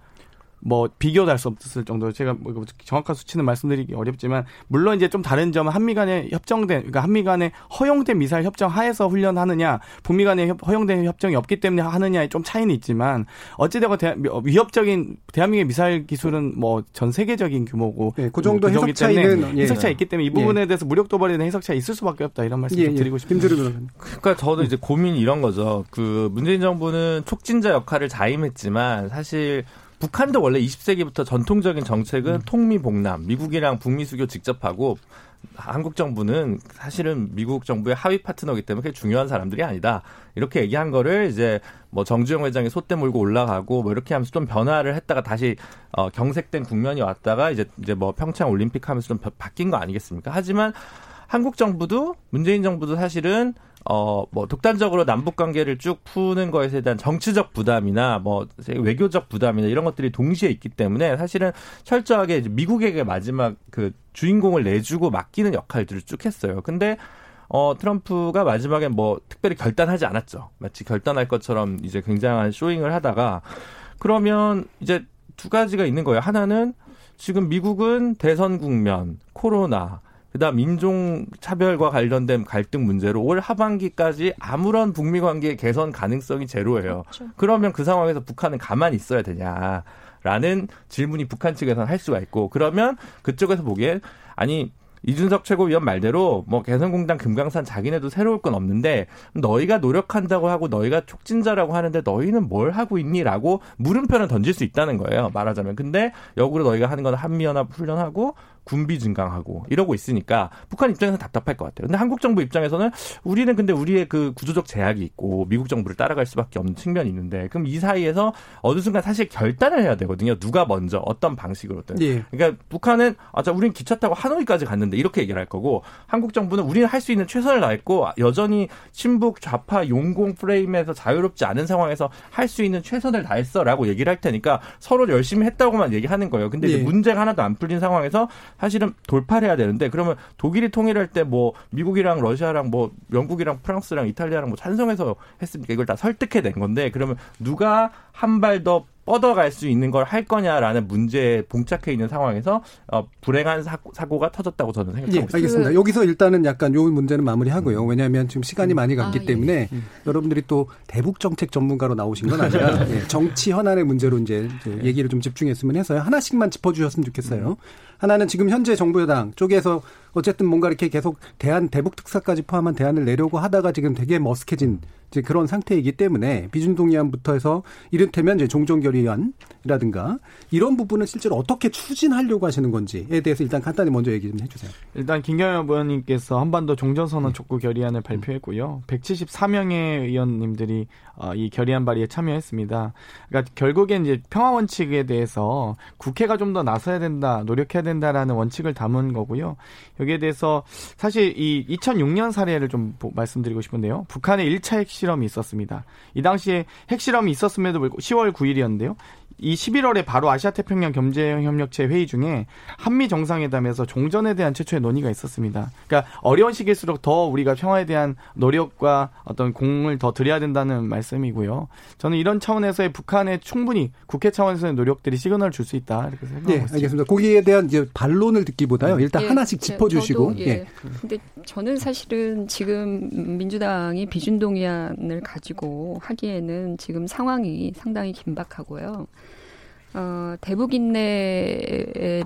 뭐 비교도 할수 없을 정도로 제가 뭐 정확한 수치는 말씀드리기 어렵지만 물론 이제 좀 다른 점은 한미 간에 협정된 그러니까 한미 간에 허용된 미사일 협정 하에서 훈련하느냐 북미 간에 협- 허용된 협정이 없기 때문에 하느냐에 좀 차이는 있지만 어찌되건 대, 위협적인 대한민국의 미사일 기술은 뭐 전 세계적인 규모고 네, 그 정도 규모이기 해석 차이는, 예. 해석 차이 있기 때문에 이 부분에 대해서 무력 도발에 대한 해석 차이 있을 수밖에 없다 이런 말씀 예, 좀 예. 드리고 싶습니다. 그러니까 저도 이제 고민이 이런 거죠. 그 문재인 정부는 촉진자 역할을 자임했지만 사실 북한도 원래 20세기부터 전통적인 정책은 통미봉남, 미국이랑 북미 수교 직접 하고 한국 정부는 사실은 미국 정부의 하위 파트너이기 때문에 그게 중요한 사람들이 아니다. 이렇게 얘기한 거를 이제 뭐 정주영 회장이 소떼 몰고 올라가고 뭐 이렇게 하면서 좀 변화를 했다가 다시 어 경색된 국면이 왔다가 이제 이제 뭐 평창 올림픽 하면서 좀 바- 바뀐 거 아니겠습니까? 하지만 한국 정부도 문재인 정부도 사실은 어 뭐 독단적으로 남북 관계를 쭉 푸는 것에 대한 정치적 부담이나 뭐 외교적 부담이나 이런 것들이 동시에 있기 때문에 사실은 철저하게 미국에게 마지막 그 주인공을 내주고 맡기는 역할들을 쭉 했어요. 근데 어 트럼프가 마지막에 뭐 특별히 결단하지 않았죠. 마치 결단할 것처럼 이제 굉장한 쇼잉을 하다가 그러면 이제 두 가지가 있는 거예요. 하나는 지금 미국은 대선 국면, 코로나, 그다음 인종 차별과 관련된 갈등 문제로 올 하반기까지 아무런 북미 관계 개선 가능성이 제로예요. 그러면 그 상황에서 북한은 가만히 있어야 되냐라는 질문이 북한 측에서는 할 수가 있고 그러면 그쪽에서 보기엔 아니 이준석 최고위원 말대로 뭐 개성공단 금강산 자기네도 새로울 건 없는데 너희가 노력한다고 하고 너희가 촉진자라고 하는데 너희는 뭘 하고 있니라고 물음표는 던질 수 있다는 거예요 말하자면 근데 역으로 너희가 하는 건 한미연합 훈련하고 군비 증강하고 이러고 있으니까 북한 입장에서 답답할 것 같아요. 근데 한국 정부 입장에서는 우리는 근데 우리의 그 구조적 제약이 있고 미국 정부를 따라갈 수밖에 없는 측면이 있는데 그럼 이 사이에서 어느 순간 사실 결단을 해야 되거든요. 누가 먼저 어떤 방식으로든. 예. 그러니까 북한은 아, 자, 우리는 기차 타고 하노이까지 갔는데 이렇게 얘기를 할 거고 한국 정부는 우리는 할 수 있는 최선을 다했고 여전히 친북 좌파 용공 프레임에서 자유롭지 않은 상황에서 할 수 있는 최선을 다했어라고 얘기를 할 테니까 서로 열심히 했다고만 얘기하는 거예요. 근데 이제 예. 문제가 하나도 안 풀린 상황에서 사실은 돌파를 해야 되는데 그러면 독일이 통일할 때 뭐 미국이랑 러시아랑 뭐 영국이랑 프랑스랑 이탈리아랑 뭐 찬성해서 했습니까? 이걸 다 설득해 낸 건데 그러면 누가 한 발 더 뻗어갈 수 있는 걸 할 거냐라는 문제에 봉착해 있는 상황에서 어, 불행한 사고, 가 터졌다고 저는 생각하고 예, 있습니다. 알겠습니다. 여기서 일단은 약간 요 문제는 마무리하고요. 왜냐하면 지금 시간이 많이 갔기 아, 예. 때문에 여러분들이 또 대북 정책 전문가로 나오신 건 아니라 [laughs] 예, 정치 현안의 문제로 이제 이제 얘기를 좀 집중했으면 해서요. 하나씩만 짚어주셨으면 좋겠어요. 하나는 지금 현재 정부 여당 쪽에서 어쨌든 뭔가 이렇게 계속 대한 대북 특사까지 포함한 대안을 내려고 하다가 지금 되게 머쓱해진 이제 그런 상태이기 때문에 비준 동의안부터 해서 이를테면 이제 종전결의안이라든가 이런 부분은 실제로 어떻게 추진하려고 하시는 건지에 대해서 일단 간단히 먼저 얘기 좀 해주세요. 일단 김경현 의원님께서 한반도 종전선언 촉구 결의안을 발표했고요. 174명의 의원님들이 어, 이 결의안 발의에 참여했습니다. 그러니까 결국에 이제 평화 원칙에 대해서 국회가 좀 더 나서야 된다, 노력해야 된다라는 원칙을 담은 거고요. 여기에 대해서 사실 이 2006년 사례를 좀 말씀드리고 싶은데요. 북한의 1차 핵실험이 있었습니다. 이 당시에 핵실험이 있었음에도 불구하고 10월 9일이었는데요. 이 11월에 바로 아시아 태평양 경제협력체 회의 중에 한미 정상회담에서 종전에 대한 최초의 논의가 있었습니다. 그러니까 어려운 시기일수록 더 우리가 평화에 대한 노력과 어떤 공을 더 들여야 된다는 말씀이고요. 저는 이런 차원에서의 북한의 충분히 국회 차원에서의 노력들이 시그널을 줄 수 있다 이렇게 생각하고 네, 있습니다. 알겠습니다. 거기에 대한 이제 반론을 듣기보다요. 일단 예, 하나씩 제- 짚어주시고. 예. 예. 근데 저는 사실은 지금 민주당이 비준동의안을 가지고 하기에는 지금 상황이 상당히 긴박하고요. 어, 대북 인내의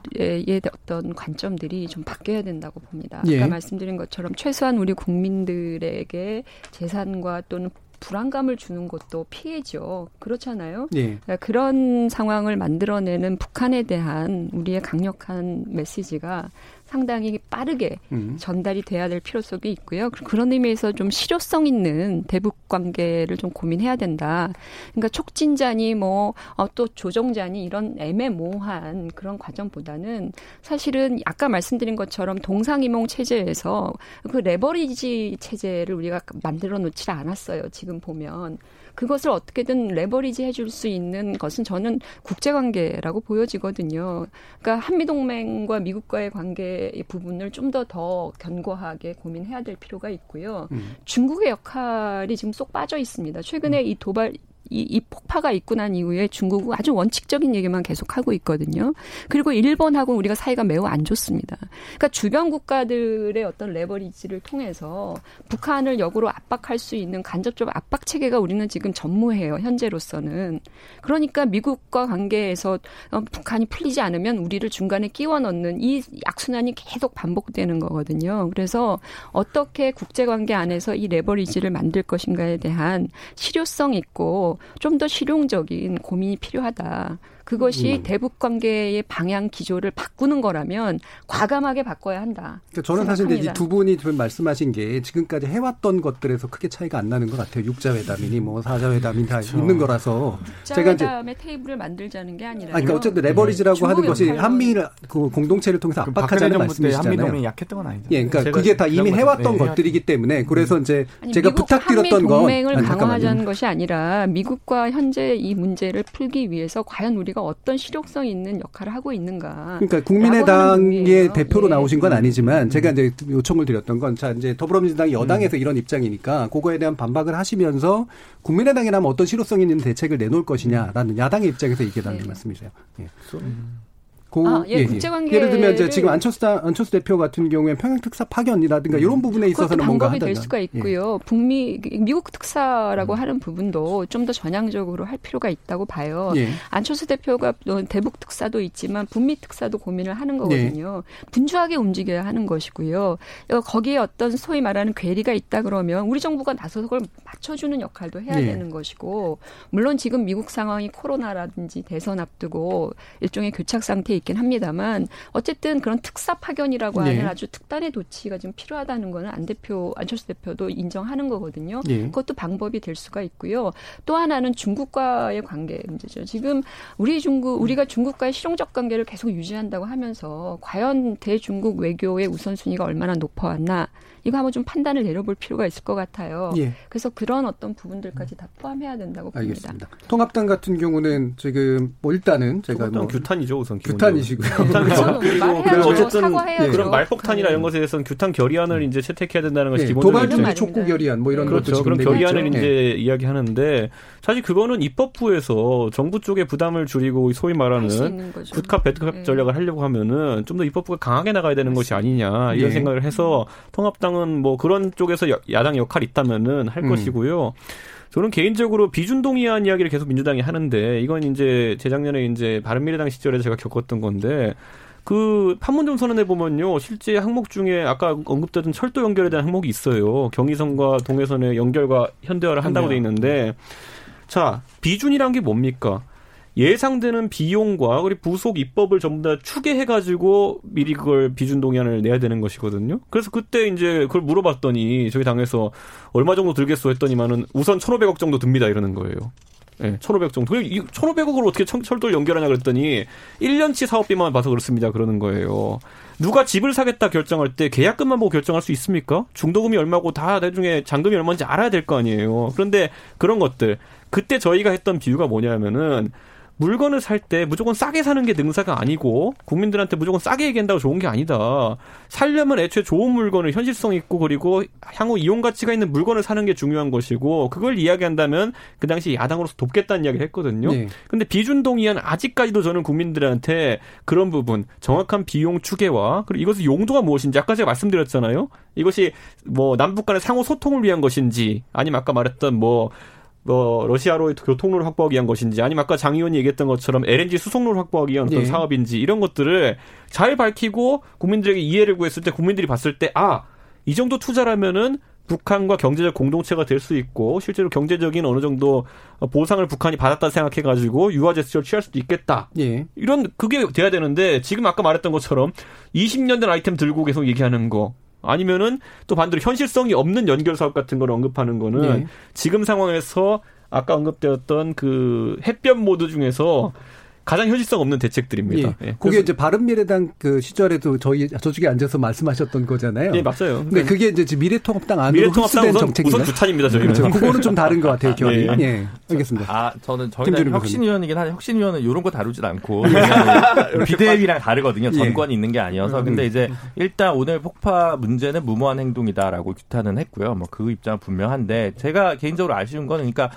어떤 관점들이 좀 바뀌어야 된다고 봅니다. 예. 아까 말씀드린 것처럼 최소한 우리 국민들에게 재산과 또는 불안감을 주는 것도 피해죠. 그렇잖아요. 예. 그러니까 그런 상황을 만들어내는 북한에 대한 우리의 강력한 메시지가 상당히 빠르게 음. 전달이 돼야 될 필요성이 있고요. 그- 그런 의미에서 좀 실효성 있는 대북 관계를 좀 고민해야 된다. 그러니까 촉진자니 뭐또 조정자니 이런 애매모호한 그런 과정보다는 사실은 아까 말씀드린 것처럼 동상이몽 체제에서 그 레버리지 체제를 우리가 만들어 놓지 않았어요. 지금 보면. 그것을 어떻게든 레버리지 해줄 수 있는 것은 저는 국제관계라고 보여지거든요. 그러니까 한미동맹과 미국과의 관계 의 부분을 좀더더 견고하게 고민해야 될 필요가 있고요. 음. 중국의 역할이 지금 쏙 빠져 있습니다. 최근에 이 도발 이, 이 폭파가 있고 난 이후에 중국은 아주 원칙적인 얘기만 계속 하고 있거든요. 그리고 일본하고 우리가 사이가 매우 안 좋습니다. 그러니까 주변 국가들의 어떤 레버리지를 통해서 북한을 역으로 압박할 수 있는 간접적 압박 체계가 우리는 지금 전무해요. 현재로서는. 그러니까 미국과 관계에서 어, 북한이 풀리지 않으면 우리를 중간에 끼워 넣는 이 악순환이 계속 반복되는 거거든요. 그래서 어떻게 국제 관계 안에서 이 레버리지를 만들 것인가에 대한 실효성 있고 좀 더 실용적인 고민이 필요하다. 그것이 대북 관계의 방향 기조를 바꾸는 거라면 과감하게 바꿔야 한다. 그러니까 저는 사실 이제 생각합니다. 두 분이 지금 말씀하신 게 지금까지 해왔던 것들에서 크게 차이가 안 나는 것 같아요. 육자 회담이니 뭐 사자 회담이 다 있는 거라서 제가 이제 자회담의 테이블을 만들자는 게 아니라. 아, 그러니까 어쨌든 레버리지라고 하는 중국의 것이 한미를 그 공동체를 통해서 그 압박하자는 말씀이시잖아요. 한미 동맹이 약했던 건 아니죠. 예, 그러니까 그게 다 이미 그런 해왔던. 네, 것들이기 때문에 그래서 이제 아니, 제가 부탁드렸던 한미 건 동맹을. 강화하자는 것이 아니라 미국 과 현재 이 문제를 풀기 위해서 과연 우리가 어떤 실효성 있는 역할을 하고 있는가. 그러니까 국민의당의. 대표로 예. 나오신 건 아니지만 제가 이제 요청을 드렸던 건 자 이제 더불어민주당이 여당에서 이런 입장이니까 그거에 대한 반박을 하시면서 국민의당이라면 어떤 실효성 있는 대책을 내놓을 것이냐라는 야당의 입장에서 얘기해달라는 네. 말씀이세요. 예. 음. 고, 아, 예, 국제관계를- 예를 들면 이제 지금 안철수, 당- 안철수 대표 같은 경우에 평양 특사 파견이라든가 이런 부분에 있어서는 뭔가 방법이 될 수가 예. 있고요. 북미 미국 특사라고 음. 하는 부분도 좀 더 전향적으로 할 필요가 있다고 봐요. 예. 안철수 대표가 또 대북 특사도 있지만 북미 특사도 고민을 네. 하는 거거든요. 분주하게 움직여야 하는 것이고요. 어, 거기에 어떤 소위 말하는 괴리가 있다 그러면 우리 정부가 나서서 그걸 맞춰주는 역할도 해야 네. 되는 것이고 물론 지금 미국 상황이 코로나라든지 대선 앞두고 일종의 교착 상태에 있긴 합니다만 어쨌든 그런 특사 파견이라고 네. 하는 아주 특단의 조치가 좀 필요하다는 거는 안 대표 안철수 대표도 인정하는 거거든요. 예. 그것도 방법이 될 수가 있고요. 또 하나는 중국과의 관계 문제죠. 지금 우리 중국 우리가 중국과의 실용적 관계를 계속 유지한다고 하면서 과연 대중국 외교의 우선순위가 얼마나 높아왔나 이거 한번 좀 판단을 내려볼 필요가 있을 것 같아요. 예. 그래서 그런 어떤 부분들까지 다 포함해야 된다고 봅니다. 알겠습니다. 통합당 같은 경우는 지금 뭐 일단은 제가 뭐 규탄이죠 우선 규탄이 시고요. 규탄이죠. 저는 그리고 말해야죠. 어쨌든 사과해야죠. 그런 말폭탄이나 네. 이런 것에 대해서는 규탄 결의안을 이제 채택해야 된다는 것이 예, 기본적인 도발주의. 촉구 결의안 뭐 이런 것도 그렇죠. 지금 그런 결의안을 있죠. 이제 예. 이야기하는데 사실 그거는 입법부에서 정부 쪽에 부담을 줄이고 소위 말하는. 굿캅 배드캅 네. 전략을 하려고 하면은 좀 더 입법부가 강하게 나가야 되는 것이 아니냐 이런 예. 생각을 해서 통합당은 뭐 그런 쪽에서 여- 야당 역할이 있다면은 할 음. 것이고요. 저는 개인적으로 비준동의안 이야기를 계속 민주당이 하는데 이건 이제 재작년에 이제 바른미래당 시절에 제가 겪었던 건데 그 판문점 선언에 보면요. 실제 항목 중에 아까 언급되던 철도 연결에 대한 항목이 있어요. 경의선과 동해선의 연결과 현대화를 한다고 돼 있는데 자, 비준이란 게 뭡니까? 예상되는 비용과 그리고 부속 입법을 전부 다 추계해가지고 미리 그걸 비준 동의안을 내야 되는 것이거든요. 그래서 그때 이제 그걸 물어봤더니 저희 당에서 얼마 정도 들겠소 했더니만은 우선 1,500억 정도 듭니다 이러는 거예요. 예, 네, 1,500 정도. 이 1,500억을 어떻게 철도를 연결하냐 그랬더니 1년치 사업비만 봐서 그렇습니다. 그러는 거예요. 누가 집을 사겠다 결정할 때 계약금만 보고 결정할 수 있습니까? 중도금이 얼마고 다 나중에 잔금이 얼마인지 알아야 될 거 아니에요. 그런데 그런 것들 그때 저희가 했던 비유가 뭐냐면은 물건을 살 때 무조건 싸게 사는 게 능사가 아니고 국민들한테 무조건 싸게 얘기한다고 좋은 게 아니다. 살려면 애초에 좋은 물건을 현실성 있고 그리고 향후 이용 가치가 있는 물건을 사는 게 중요한 것이고 그걸 이야기한다면 그 당시 야당으로서 돕겠다는 이야기를 했거든요. 네. 근데 비준 동의안 아직까지도 저는 국민들한테 그런 부분 정확한 비용 추계와 그리고 이것의 용도가 무엇인지 아까 제가 말씀드렸잖아요. 이것이 뭐 남북 간의 상호 소통을 위한 것인지 아니면 아까 말했던 뭐 뭐 러시아로의 교통로를 확보하기 위한 것인지 아니면 아까 장 의원이 얘기했던 것처럼 LNG 수송로를 확보하기 위한 어떤 네. 사업인지 이런 것들을 잘 밝히고 국민들에게 이해를 구했을 때 국민들이 봤을 때 아 이 정도 투자라면은 북한과 경제적 공동체가 될 수 있고 실제로 경제적인 어느 정도 보상을 북한이 받았다 생각해 가지고 유화 제스처를 취할 수도 있겠다. 예. 이런 그게 돼야 되는데 지금 아까 말했던 것처럼 20년 된 아이템 들고 계속 얘기하는 거 아니면은 또 반대로 현실성이 없는 연결 사업 같은 걸 언급하는 거는 네. 지금 상황에서 아까 언급되었던 그 햇볕 모드 중에서 가장 현실성 없는 대책들입니다. 예. 예. 그게 이제 바른미래당 그 시절에도 저희 저쪽에 앉아서 말씀하셨던 거잖아요. 예, 맞아요. 근데 네. 그게 이제 미래통합당 안으로 미래통합당 우선, 정책입니다. 우선 구탄입니다, 저희는. 그렇죠. 그거는 좀 다른 것 같아요, 결이. 예. 예. 알겠습니다. 아, 저는 저희는 혁신위원이긴 한데 혁신위원은 이런 거 다루진 않고 비대위랑 다르거든요. 예. 전권이 있는 게 아니어서. 근데 음. 이제 일단 오늘 폭파 문제는 무모한 행동이다라고 규탄은 했고요. 뭐 그 입장은 분명한데 제가 개인적으로 아쉬운 거는 그러니까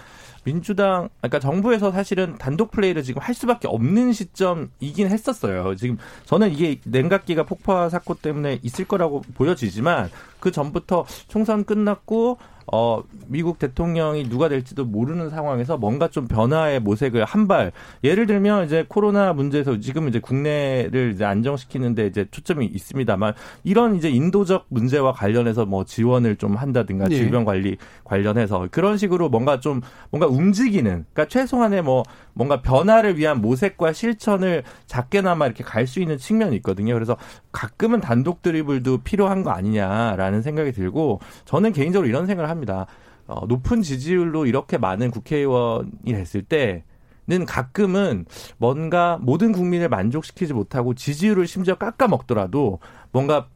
민주당, 그러니까 정부에서 사실은 단독 플레이를 지금 할 수밖에 없는 시점이긴 했었어요. 지금 저는 이게 냉각기가 폭파 사건 때문에 있을 거라고 보여지지만 그 전부터 총선 끝났고 어, 미국 대통령이 누가 될지도 모르는 상황에서 뭔가 좀 변화의 모색을 한 발. 예를 들면 이제 코로나 문제에서 지금 이제 국내를 이제 안정시키는데 이제 초점이 있습니다만 이런 이제 인도적 문제와 관련해서 뭐 지원을 좀 한다든가 네. 질병 관리 관련해서 그런 식으로 뭔가 좀 뭔가 움직이는 그러니까 최소한의 뭐 뭔가 변화를 위한 모색과 실천을 작게나마 이렇게 갈 수 있는 측면이 있거든요. 그래서 가끔은 단독 드리블도 필요한 거 아니냐라는 생각이 들고 저는 개인적으로 이런 생각을 합니다. 어, 높은 지지율로 이렇게 많은 국회의원이 됐을 때는 가끔은 뭔가 모든 국민을 만족시키지 못하고 지지율을 심지어 깎아 먹더라도 뭔가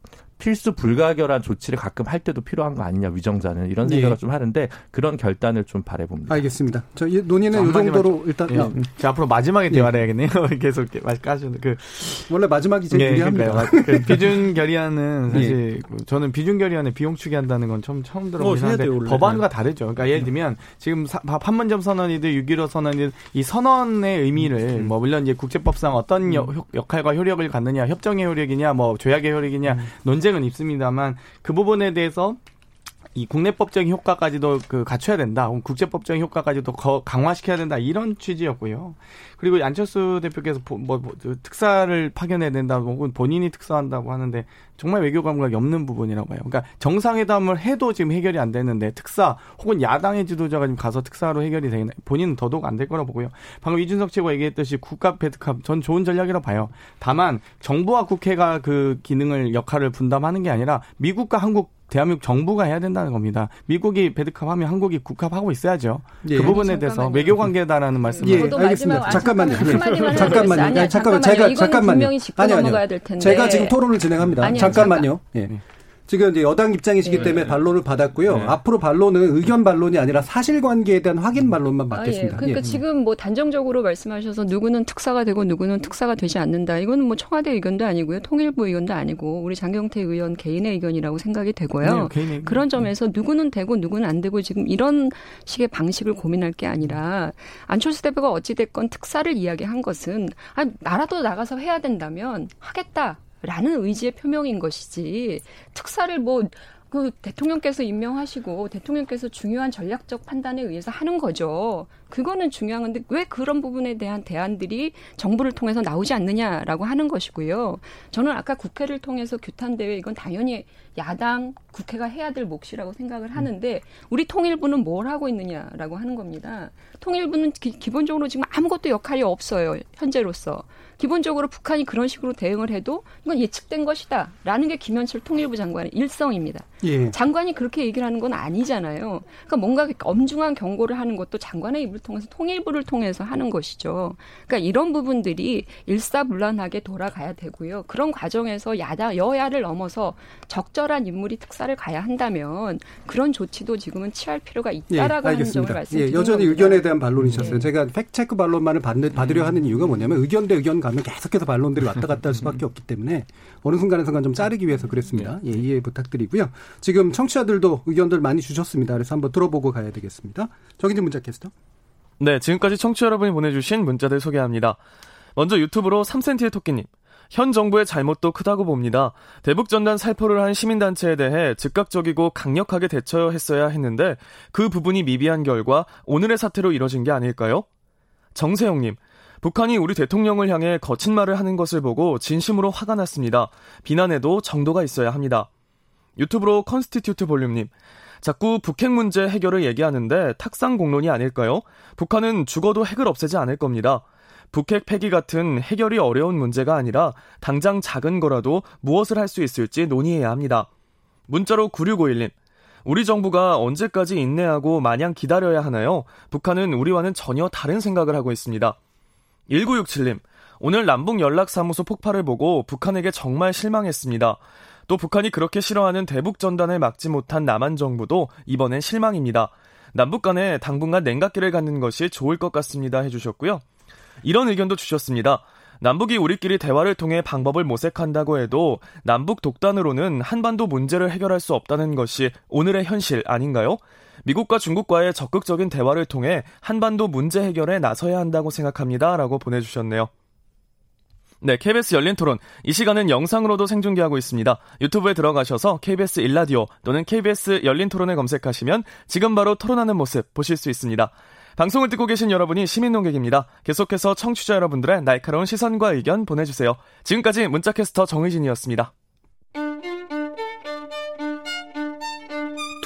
필수 불가결한 조치를 가끔 할 때도 필요한 거 아니냐 위정자는 이런 생각을 예. 좀 하는데 그런 결단을 좀 바래봅니다. 알겠습니다. 저 논의는 이 정도로 일단 예. 음. 자, 앞으로 마지막에 예. 대화를 해야겠네요. [laughs] 계속 까주는 그 원래 마지막이 제일 예, 유리합니다. 그 [laughs] 비준 결의안은 예. 사실 그 저는 비준 결의안에 비용 추계한다는 건 처음 처음 들어보긴 어, 하는데 법안과 다르죠. 그러니까 예를 들면 지금 사, 판문점 선언이든 6.15 선언이든 이 선언의 의미를 음. 뭐 물론 이제 국제법상 어떤 음. 여, 역할과 효력을 갖느냐, 협정의 효력이냐, 뭐 조약의 효력이냐 음. 논쟁 논쟁은 있습니다만 그 부분에 대해서 이 국내법적인 효과까지도 그 갖춰야 된다. 국제법적인 효과까지도 강화시켜야 된다. 이런 취지였고요. 그리고 안철수 대표께서 뭐, 뭐 특사를 파견해야 된다고 혹은 본인이 특사한다고 하는데 정말 외교 감각이 없는 부분이라고 봐요. 그러니까 정상회담을 해도 지금 해결이 안 되는데 특사 혹은 야당의 지도자가 지금 가서 특사로 해결이 되는 본인은 더더욱 안 될 거라고 보고요. 방금 이준석 최고 얘기했듯이 국가 배드캅 전 좋은 전략이라고 봐요. 다만 정부와 국회가 그 기능을 역할을 분담하는 게 아니라 미국과 한국 대한민국 정부가 해야 된다는 겁니다. 미국이 배드캅 하면 한국이 국합 하고 있어야죠. 예. 그 부분에 대해서 외교 관계다라는 말씀을 예, 알겠습니다. 잠깐만요. 예. 잠깐만요. 아니, 잠깐만 제가 잠깐만요. 아니 아니요. 제가 지금 토론을 진행합니다. 아니요, 잠깐만요. 잠깐. 예. 지금 이제 여당 입장이시기 네. 때문에 반론을 받았고요. 네. 앞으로 반론은 의견 반론이 아니라 사실관계에 대한 확인 반론만 받겠습니다. 아, 예. 그러니까 예. 지금 뭐 단정적으로 말씀하셔서 누구는 특사가 되고 누구는 특사가 되지 않는다. 이거는 뭐 청와대 의견도 아니고요. 통일부 의견도 아니고 우리 장경태 의원 개인의 의견이라고 생각이 되고요. 네, 그런 점에서 누구는 되고 누구는 안 되고 지금 이런 식의 방식을 고민할 게 아니라 안철수 대표가 어찌 됐건 특사를 이야기한 것은 아 나라도 나가서 해야 된다면 하겠다. 라는 의지의 표명인 것이지 특사를 뭐그 대통령께서 임명하시고 대통령께서 중요한 전략적 판단에 의해서 하는 거죠. 그거는 중요한 건데 왜 그런 부분에 대한 대안들이 정부를 통해서 나오지 않느냐라고 하는 것이고요. 저는 아까 국회를 통해서 규탄 대회 이건 당연히 야당 국회가 해야 될 몫이라고 생각을 하는데 우리 통일부는 뭘 하고 있느냐라고 하는 겁니다. 통일부는 기, 본적으로 지금 아무것도 역할이 없어요. 현재로서. 기본적으로 북한이 그런 식으로 대응을 해도 이건 예측된 것이다라는 게 김현철 통일부 장관의 일성입니다. 예. 장관이 그렇게 얘기를 하는 건 아니잖아요. 그러니까 뭔가 엄중한 경고를 하는 것도 장관의 입을 통해서 통일부를 통해서 하는 것이죠. 그러니까 이런 부분들이 일사불란하게 돌아가야 되고요. 그런 과정에서 야다 여야를 넘어서 적절한 인물이 특사를 가야 한다면 그런 조치도 지금은 취할 필요가 있다라고 예, 하는 점을 말씀드립니다. 예, 여전히 겁니다. 의견에 대한 반론이셨어요. 예. 제가 팩체크 반론만을 받, 받으려 하는 이유가 뭐냐면 의견 대 의견 가면 계속해서 반론들이 왔다 갔다 할 수밖에 없기 때문에 어느 순간에선간 좀 자르기 위해서 그랬습니다. 예, 이해 부탁드리고요. 지금 청취자들도 의견들 많이 주셨습니다. 그래서 한번 들어보고 가야 되겠습니다. 정인진 문자 캐스터. 네, 지금까지 청취자 여러분이 보내주신 문자들 소개합니다. 먼저 유튜브로 3cm의 토끼님. 현 정부의 잘못도 크다고 봅니다. 대북 전단 살포를 한 시민단체에 대해 즉각적이고 강력하게 대처했어야 했는데 그 부분이 미비한 결과 오늘의 사태로 이뤄진 게 아닐까요? 정세영님, 북한이 우리 대통령을 향해 거친 말을 하는 것을 보고 진심으로 화가 났습니다. 비난에도 정도가 있어야 합니다. 유튜브로 컨스티튜트 볼륨님. 자꾸 북핵 문제 해결을 얘기하는데 탁상 공론이 아닐까요? 북한은 죽어도 핵을 없애지 않을 겁니다. 북핵 폐기 같은 해결이 어려운 문제가 아니라 당장 작은 거라도 무엇을 할 수 있을지 논의해야 합니다. 문자로 9651님. 우리 정부가 언제까지 인내하고 마냥 기다려야 하나요? 북한은 우리와는 전혀 다른 생각을 하고 있습니다. 1967님, 오늘 남북 연락사무소 폭발을 보고 북한에게 정말 실망했습니다. 또 북한이 그렇게 싫어하는 대북 전단을 막지 못한 남한 정부도 이번엔 실망입니다. 남북 간에 당분간 냉각기를 갖는 것이 좋을 것 같습니다 해주셨고요. 이런 의견도 주셨습니다. 남북이 우리끼리 대화를 통해 방법을 모색한다고 해도 남북 독단으로는 한반도 문제를 해결할 수 없다는 것이 오늘의 현실 아닌가요? 미국과 중국과의 적극적인 대화를 통해 한반도 문제 해결에 나서야 한다고 생각합니다. 라고 보내주셨네요. 네, KBS 열린 토론. 이 시간은 영상으로도 생중계하고 있습니다. 유튜브에 들어가셔서 KBS 일라디오 또는 KBS 열린 토론을 검색하시면 지금 바로 토론하는 모습 보실 수 있습니다. 방송을 듣고 계신 여러분이 시민 농객입니다. 계속해서 청취자 여러분들의 날카로운 시선과 의견 보내주세요. 지금까지 문자캐스터 정의진이었습니다.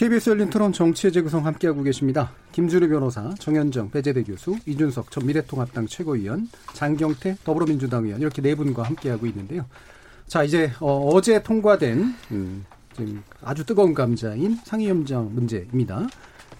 KBS 열린 토론 정치의 재구성 함께하고 계십니다. 김주루 변호사, 정현정, 배재대 교수, 이준석 전 미래통합당 최고위원, 장경태 더불어민주당 의원 이렇게 네 분과 함께하고 있는데요. 자 이제 어, 제 통과된 음, 지금 아주 뜨거운 감자인 상임위원장 문제입니다.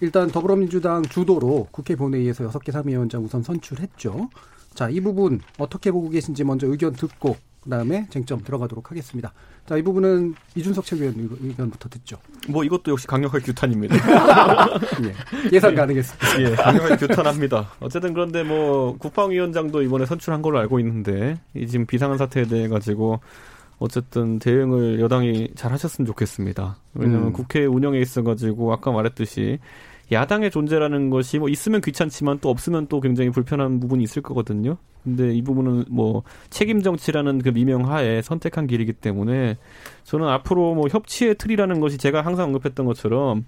일단 더불어민주당 주도로 국회 본회의에서 여섯 개 상임위원장 우선 선출했죠. 자, 이 부분 어떻게 보고 계신지 먼저 의견 듣고 그다음에 쟁점 들어가도록 하겠습니다. 자, 이 부분은 이준석 최고위원 의견부터 듣죠. 뭐 이것도 역시 강력한 규탄입니다. [laughs] 예, 상 가능했습니다. 예, 강력하게 규탄합니다. 어쨌든 그런데 뭐 국방위원장도 이번에 선출한 걸로 알고 있는데 이 지금 비상한 사태에 대해 가지고 어쨌든 대응을 여당이 잘 하셨으면 좋겠습니다. 왜냐하면 음. 국회 운영에 있어 가지고 아까 말했듯이 야당의 존재라는 것이 뭐 있으면 귀찮지만 또 없으면 또 굉장히 불편한 부분이 있을 거거든요. 근데 이 부분은 뭐 책임 정치라는 그 미명하에 선택한 길이기 때문에 저는 앞으로 뭐 협치의 틀이라는 것이 제가 항상 언급했던 것처럼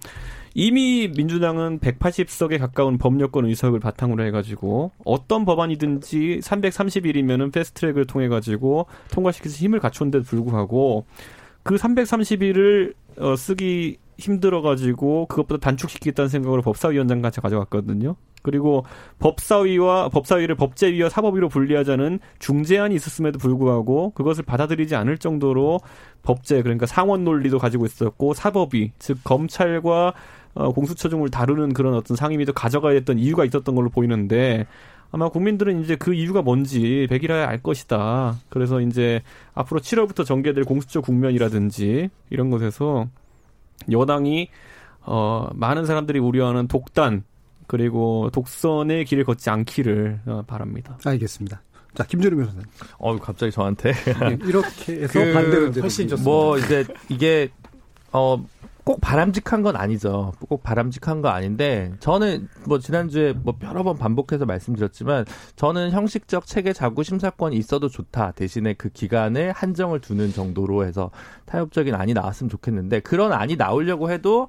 이미 민주당은 180석에 가까운 법률권 의석을 바탕으로 해가지고 어떤 법안이든지 330일이면은 패스트트랙을 통해 가지고 통과시켜서 힘을 갖춘 데도 불구하고 그 330일을 어, 쓰기 힘들어가지고 그것보다 단축시키겠다는 생각으로 법사위원장까지 가져갔거든요. 그리고 법사위와 법사위를 법제위와 사법위로 분리하자는 중재안이 있었음에도 불구하고 그것을 받아들이지 않을 정도로 법제 그러니까 상원 논리도 가지고 있었고 사법위 즉 검찰과 어, 공수처중을 다루는 그런 어떤 상임위도 가져가야 했던 이유가 있었던 걸로 보이는데 아마 국민들은 이제 그 이유가 뭔지 백일하에 알 것이다. 그래서 이제 앞으로 7월부터 전개될 공수처 국면이라든지 이런 것에서 여당이 어 많은 사람들이 우려하는 독단 그리고 독선의 길을 걷지 않기를 어, 바랍니다. 알겠습니다. 자, 김준우 변호사님. 어, 갑자기 저한테 네, 이렇게 해서 그 반대로 이제 훨씬 좀- 좋습니다. 뭐 이제 이게 어. 꼭 바람직한 건 아니죠. 꼭 바람직한 거 아닌데 저는 뭐 지난주에 뭐 여러 번 반복해서 말씀드렸지만 저는 형식적 체계 자구 심사권이 있어도 좋다. 대신에 그 기간에 한정을 두는 정도로 해서 타협적인 안이 나왔으면 좋겠는데 그런 안이 나오려고 해도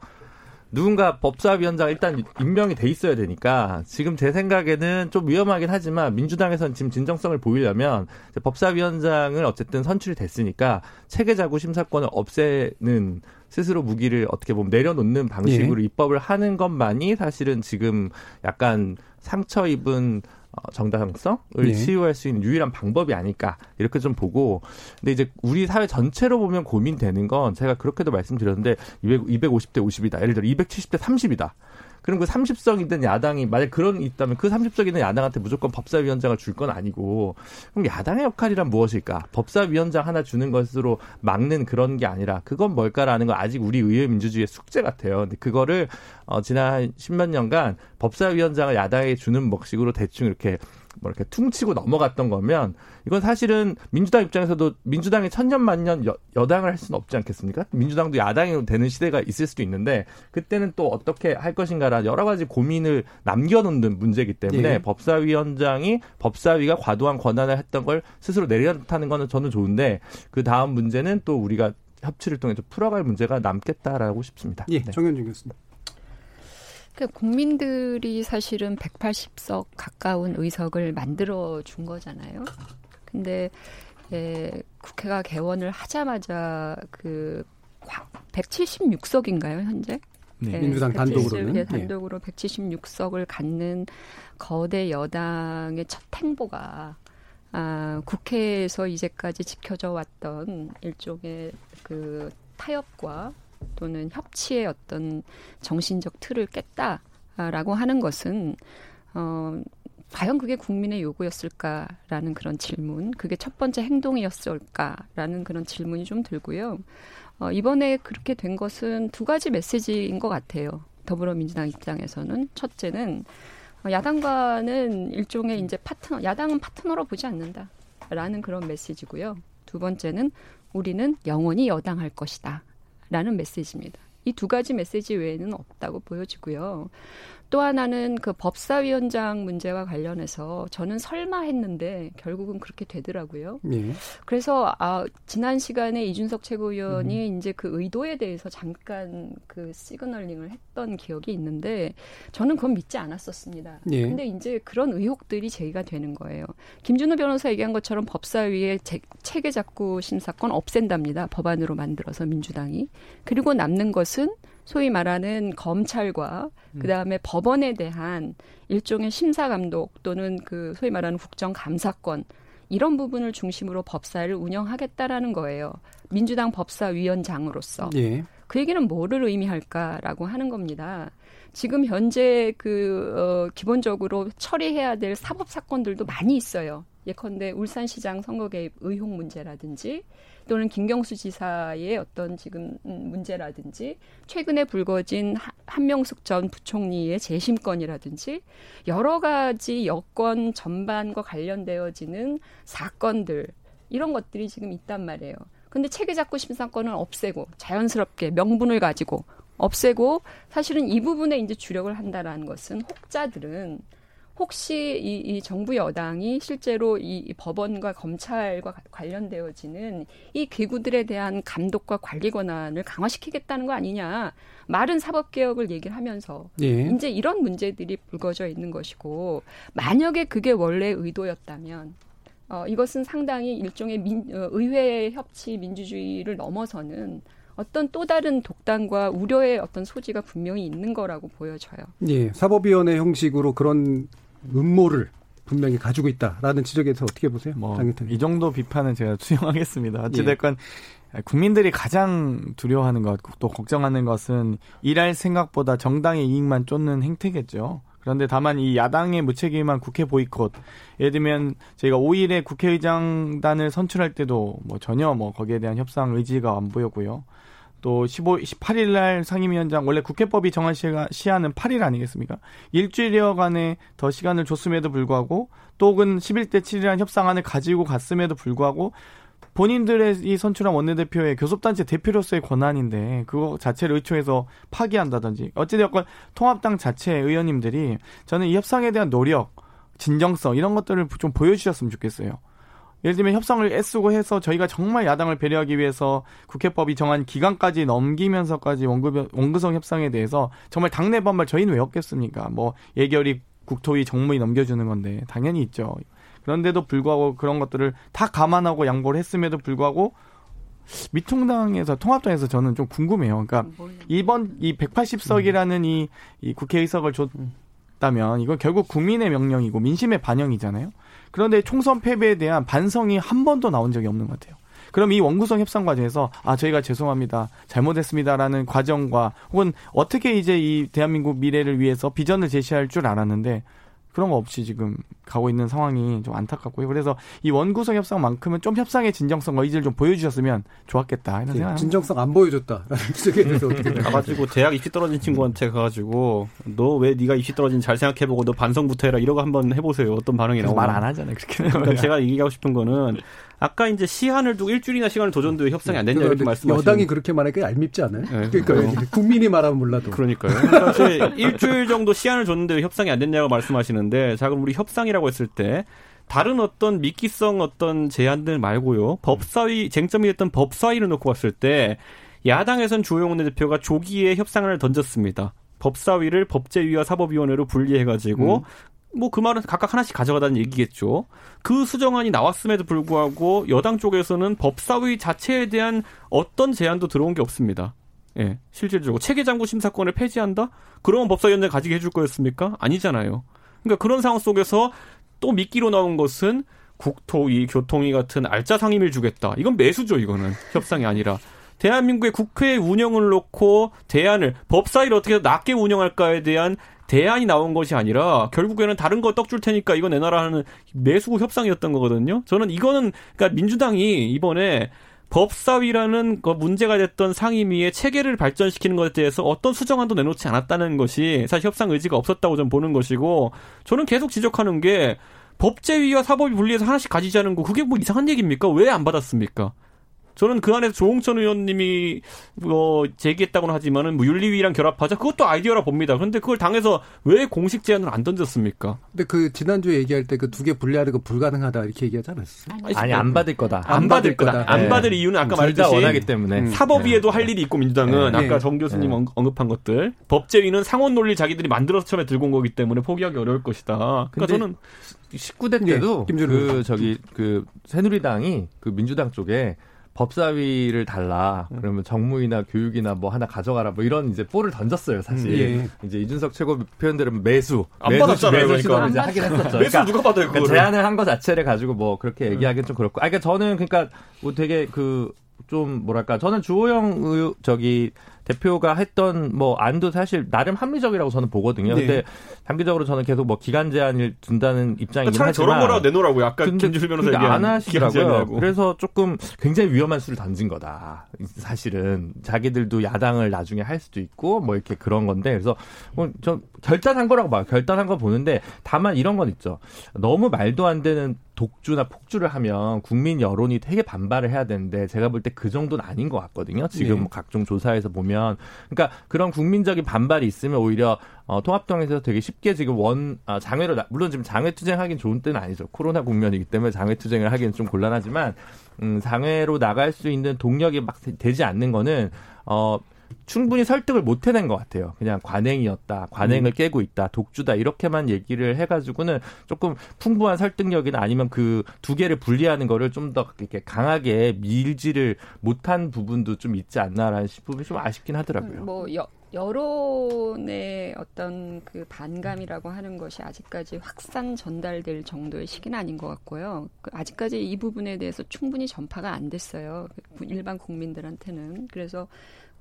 누군가 법사위원장 일단 임명이 돼 있어야 되니까 지금 제 생각에는 좀 위험하긴 하지만 민주당에서는 지금 진정성을 보이려면 법사위원장을 어쨌든 선출이 됐으니까 체계자구 심사권을 없애는 스스로 무기를 어떻게 보면 내려놓는 방식으로 입법을 하는 것만이 사실은 지금 약간 상처 입은 어, 정당성을 네. 치유할 수 있는 유일한 방법이 아닐까 이렇게 좀 보고 근데 이제 우리 사회 전체로 보면 고민되는 건 제가 그렇게도 말씀드렸는데 200, 250대 50이다 예를 들어 270대 30이다 그럼 그 30석 있는 야당이 만약 그런 게 있다면 그 30석 있는 야당한테 무조건 법사위원장을 줄 건 아니고 그럼 야당의 역할이란 무엇일까? 법사위원장 하나 주는 것으로 막는 그런 게 아니라 그건 뭘까라는 건 아직 우리 의회 민주주의의 숙제 같아요. 근데 그거를 어 지난 십몇 년간 법사위원장을 야당에 주는 먹식으로 대충 이렇게 뭐 이렇게 퉁치고 넘어갔던 거면 이건 사실은 민주당 입장에서도 민주당이 천년만년 여, 여당을 할 수는 없지 않겠습니까? 민주당도 야당이 되는 시대가 있을 수도 있는데 그때는 또 어떻게 할 것인가라 여러 가지 고민을 남겨놓는 문제이기 때문에 예. 법사위원장이 법사위가 과도한 권한을 했던 걸 스스로 내려놓다는 거는 저는 좋은데 그 다음 문제는 또 우리가 협치를 통해서 풀어갈 문제가 남겠다라고 싶습니다. 예, 네. 정현준 교수님. 그 국민들이 사실은 180석 가까운 의석을 만들어 준 거잖아요. 근데 예, 국회가 개원을 하자마자 그 176석인가요 현재? 네. 민주당 170, 단독으로는? 예, 예. 단독으로 176석을 갖는 거대 여당의 첫 행보가 아, 국회에서 이제까지 지켜져 왔던 일종의 그 타협과 또는 협치의 어떤 정신적 틀을 깼다라고 하는 것은 어, 과연 그게 국민의 요구였을까라는 그런 질문, 그게 첫 번째 행동이었을까라는 그런 질문이 좀 들고요. 어, 이번에 그렇게 된 것은 두 가지 메시지인 것 같아요. 더불어민주당 입장에서는 첫째는 어, 야당과는 일종의 이제 파트너, 야당은 파트너로 보지 않는다라는 그런 메시지고요. 두 번째는 우리는 영원히 여당할 것이다 라는 메시지입니다. 이 두 가지 메시지 외에는 없다고 보여지고요. 또 하나는 그 법사위원장 문제와 관련해서 저는 설마 했는데 결국은 그렇게 되더라고요. 예. 그래서 아 지난 시간에 이준석 최고위원이 이제 그 의도에 대해서 잠깐 그 시그널링을 했던 기억이 있는데 저는 그건 믿지 않았었습니다. 예. 근데 이제 그런 의혹들이 제기가 되는 거예요. 김준우 변호사 얘기한 것처럼 법사위의 제- 체계 작구 심사권 없앤답니다. 법안으로 만들어서 민주당이. 그리고 남는 것은 소위 말하는 검찰과 그 다음에 법원에 대한 일종의 심사 감독 또는 그 소위 말하는 국정 감사권 이런 부분을 중심으로 법사를 운영하겠다라는 거예요. 민주당 법사위원장으로서. 예. 그 얘기는 뭐를 의미할까라고 하는 겁니다. 지금 현재 그 어, 기본적으로 처리해야 될 사법 사건들도 많이 있어요. 예컨대 울산시장 선거 개입 의혹 문제라든지 또는 김경수 지사의 어떤 지금 음, 문제라든지 최근에 불거진 하- 한명숙 전 부총리의 재심건이라든지 여러 가지 여권 전반과 관련되어지는 사건들 이런 것들이 지금 있단 말이에요. 근데 체계작구 심사권은 없애고 자연스럽게 명분을 가지고 없애고 사실은 이 부분에 이제 주력을 한다라는 것은 혹자들은 혹시 이, 이 정부 여당이 실제로 이, 이 법원과 검찰과 가- 관련되어지는 이 기구들에 대한 감독과 관리 권한을 강화시키겠다는 거 아니냐. 말은 사법 개혁을 얘기를 하면서 예. 이제 이런 문제들이 불거져 있는 것이고 만약에 그게 원래 의도였다면 어, 이것은 상당히 일종의 민, 어, 의회 협치 민주주의를 넘어서는 어떤 또 다른 독단과 우려의 어떤 소지가 분명히 있는 거라고 보여져요. 예. 사법위원회 형식으로 그런 음모를 분명히 가지고 있다라는 지적에서 어떻게 보세요? 뭐, 이 정도 비판은 제가 [laughs] 수용하겠습니다. 어찌됐건 국민들이 가장 두려워하는 것, 또 걱정하는 것은 일할 생각보다 정당의 이익만 쫓는 행태겠죠. 그런데 다만 이 야당의 무책임한 국회 보이콧, 예를 들면 저희가 5일에 국회의장단을 선출할 때도 뭐 전혀 뭐 거기에 대한 협상 의지가 안 보였고요. 또 15, 18일 날 상임위원장 원래 국회법이 정한 시가, 시한은 8일 아니겠습니까? 일주일여간의 더 시간을 줬음에도 불구하고 또 혹은 11대 7이라는 협상안을 가지고 갔음에도 불구하고 본인들의 이 선출한 원내대표의 교섭단체 대표로서의 권한인데 그거 자체를 의초해서 파기한다든지 어찌되었건 통합당 자체 의원님들이 저는 이 협상에 대한 노력, 진정성 이런 것들을 좀 보여주셨으면 좋겠어요. 예를 들면 협상을 애쓰고 해서 저희가 정말 야당을 배려하기 위해서 국회법이 정한 기간까지 넘기면서까지 원구, 원구성 협상에 대해서 정말 당내 반발 저희는 왜 없겠습니까? 뭐 예결위 국토위 정무위 넘겨주는 건데 당연히 있죠. 그런데도 불구하고 그런 것들을 다 감안하고 양보를 했음에도 불구하고 미통당에서 통합당에서 저는 좀 궁금해요. 그러니까 이번 이 180석이라는 이, 이 국회의석을 줬다면 이건 결국 국민의 명령이고 민심의 반영이잖아요. 그런데 총선 패배에 대한 반성이 한 번도 나온 적이 없는 것 같아요. 그럼 이 원구성 협상 과정에서 아 저희가 죄송합니다 잘못했습니다라는 과정과 혹은 어떻게 이제 이 대한민국 미래를 위해서 비전을 제시할 줄 알았는데 그런 거 없이 지금 가고 있는 상황이 좀 안타깝고요. 그래서 이 원구성 협상만큼은 좀 협상의 진정성과 의지를 좀 보여주셨으면 좋았겠다 이런 생각. 진정성 안 보여줬다라는 [laughs] 지적에 대해서 어떻게 가가지고 대학 입시 떨어진 친구한테 가가지고 너 왜 네가 입시 떨어진 잘 생각해보고 너 반성부터 해라 이러고 한번 해보세요. 어떤 반응이 나오나. 말안 하잖아요. 그렇게. 그러니까 제가 얘기하고 싶은 거는 아까 이제 시한을 두고 일주일이나 시간을 더 줬는데 협상이 안 됐냐 이렇게 말씀하시는 여당이 그렇게 말하니까 얄밉지 않아요? 네, 그러니까. 국민이 말하면 몰라도. 그러니까요. 사실 [laughs] 일주일 정도 시한을 줬는데 왜 협상이 안 됐냐고 말씀하시는데 자 그럼 우리 협상이라고 했을 때 다른 어떤 미끼성 어떤 제안들 말고요. 법사위 쟁점이 됐던 법사위를 놓고 봤을 때 야당에선 주호영 원내대표가 조기에 협상을 던졌습니다. 법사위를 법제위와 사법위원회로 분리해가지고 뭐 그 말은 각각 하나씩 가져가다는 얘기겠죠. 그 수정안이 나왔음에도 불구하고 여당 쪽에서는 법사위 자체에 대한 어떤 제안도 들어온 게 없습니다. 예, 실질적으로 체계장구 심사권을 폐지한다? 그러면 법사위원회 가지게 해줄 거였습니까? 아니잖아요. 그러니까 그런 상황 속에서 또 미끼로 나온 것은 국토위, 교통위 같은 알짜 상임을 주겠다. 이건 매수죠, 이거는. 협상이 아니라. 대한민국의 국회 운영을 놓고 대안을 법사위를 어떻게 낮게 운영할까에 대한 대안이 나온 것이 아니라 결국에는 다른 거 떡 줄 테니까 이거 내놔라 하는 매수 협상이었던 거거든요. 저는 이거는 그러니까 민주당이 이번에 법사위라는 그 문제가 됐던 상임위의 체계를 발전시키는 것에 대해서 어떤 수정안도 내놓지 않았다는 것이 사실 협상 의지가 없었다고 좀 보는 것이고 저는 계속 지적하는 게 법제위와 사법위 분리해서 하나씩 가지자는 거 그게 뭐 이상한 얘기입니까? 왜 안 받았습니까? 저는 그 안에서 조홍천 의원님이 뭐 제기했다고는 하지만은 뭐 윤리위랑 결합하자 그것도 아이디어라 봅니다. 그런데 그걸 당해서 왜 공식 제안을 안 던졌습니까? 근데 그 지난주에 얘기할 때 그 두 개 분리하는 거 불가능하다 이렇게 얘기하지 않았어요? 아니 안 받을 거다. 안, 받을 거다. 안 네. 받을 이유는 아까 말했듯이 원하기 때문에 음, 사법위에도 할 일이 있고 민주당은 네. 아까 네. 정 교수님 네. 언- 언급한 것들 법제위는 상원 논리 자기들이 만들어서 처음에 들고 온 거기 때문에 포기하기 어려울 것이다. 그러니까 저는 19대 예, 때도 김준호 그. 저기 그 새누리당이 그 민주당 쪽에 법사위를 달라 음. 그러면 정무이나 교육이나 뭐 하나 가져가라 뭐 이런 이제 볼을 던졌어요 사실 음, 예. 이제 이준석 최고 표현들은 매수 안 매수, 받았잖아요, 매수 그러니까. 이제 하긴 했었죠 매수 그러니까 누가 받아요 그러니까 그거를? 제안을 한 거 자체를 가지고 뭐 그렇게 얘기하기는 좀 그렇고 아 그러니까 저는 그러니까 뭐 되게 그 좀 뭐랄까 저는 주호영 의- 저기 대표가 했던 뭐 안도 사실 나름 합리적이라고 저는 보거든요. 네. 근데 단기적으로 저는 계속 뭐 기간 제한을 둔다는 입장이긴 그러니까 차라리 하지만 저런 거라도 내놓으라고요. 아까 근데 김준일 변호사 그게 얘기한 안 기간 하시더라고요. 그래서 조금 굉장히 위험한 수를 던진 거다. 사실은 자기들도 야당을 나중에 할 수도 있고 뭐 이렇게 그런 건데 그래서 뭐저 결단한 거라고 봐요. 결단한 거 보는데 다만 이런 건 있죠. 너무 말도 안 되는 독주나 폭주를 하면 국민 여론이 되게 반발을 해야 되는데 제가 볼 때 그 정도는 아닌 것 같거든요. 지금 네. 뭐 각종 조사에서 보면 그러니까 그런 국민적인 반발이 있으면 오히려 어, 통합당에서 되게 쉽게 지금 원 아, 장외로 나- 물론 지금 장외 투쟁하긴 좋은 때는 아니죠. 코로나 국면이기 때문에 장외 투쟁을 하기는 좀 곤란하지만 음, 장외로 나갈 수 있는 동력이 막 되- 되지 않는 거는 어 충분히 설득을 못 해낸 것 같아요. 그냥 관행이었다, 관행을 깨고 있다, 독주다 이렇게만 얘기를 해가지고는 조금 풍부한 설득력이나 아니면 그 두 개를 분리하는 거를 좀 더 이렇게 강하게 밀지를 못한 부분도 좀 있지 않나라는 부분이 좀 아쉽긴 하더라고요. 뭐 여, 여론의 어떤 그 반감이라고 하는 것이 아직까지 확산 전달될 정도의 시기는 아닌 것 같고요. 그 아직까지 이 부분에 대해서 충분히 전파가 안 됐어요. 그 일반 국민들한테는. 그래서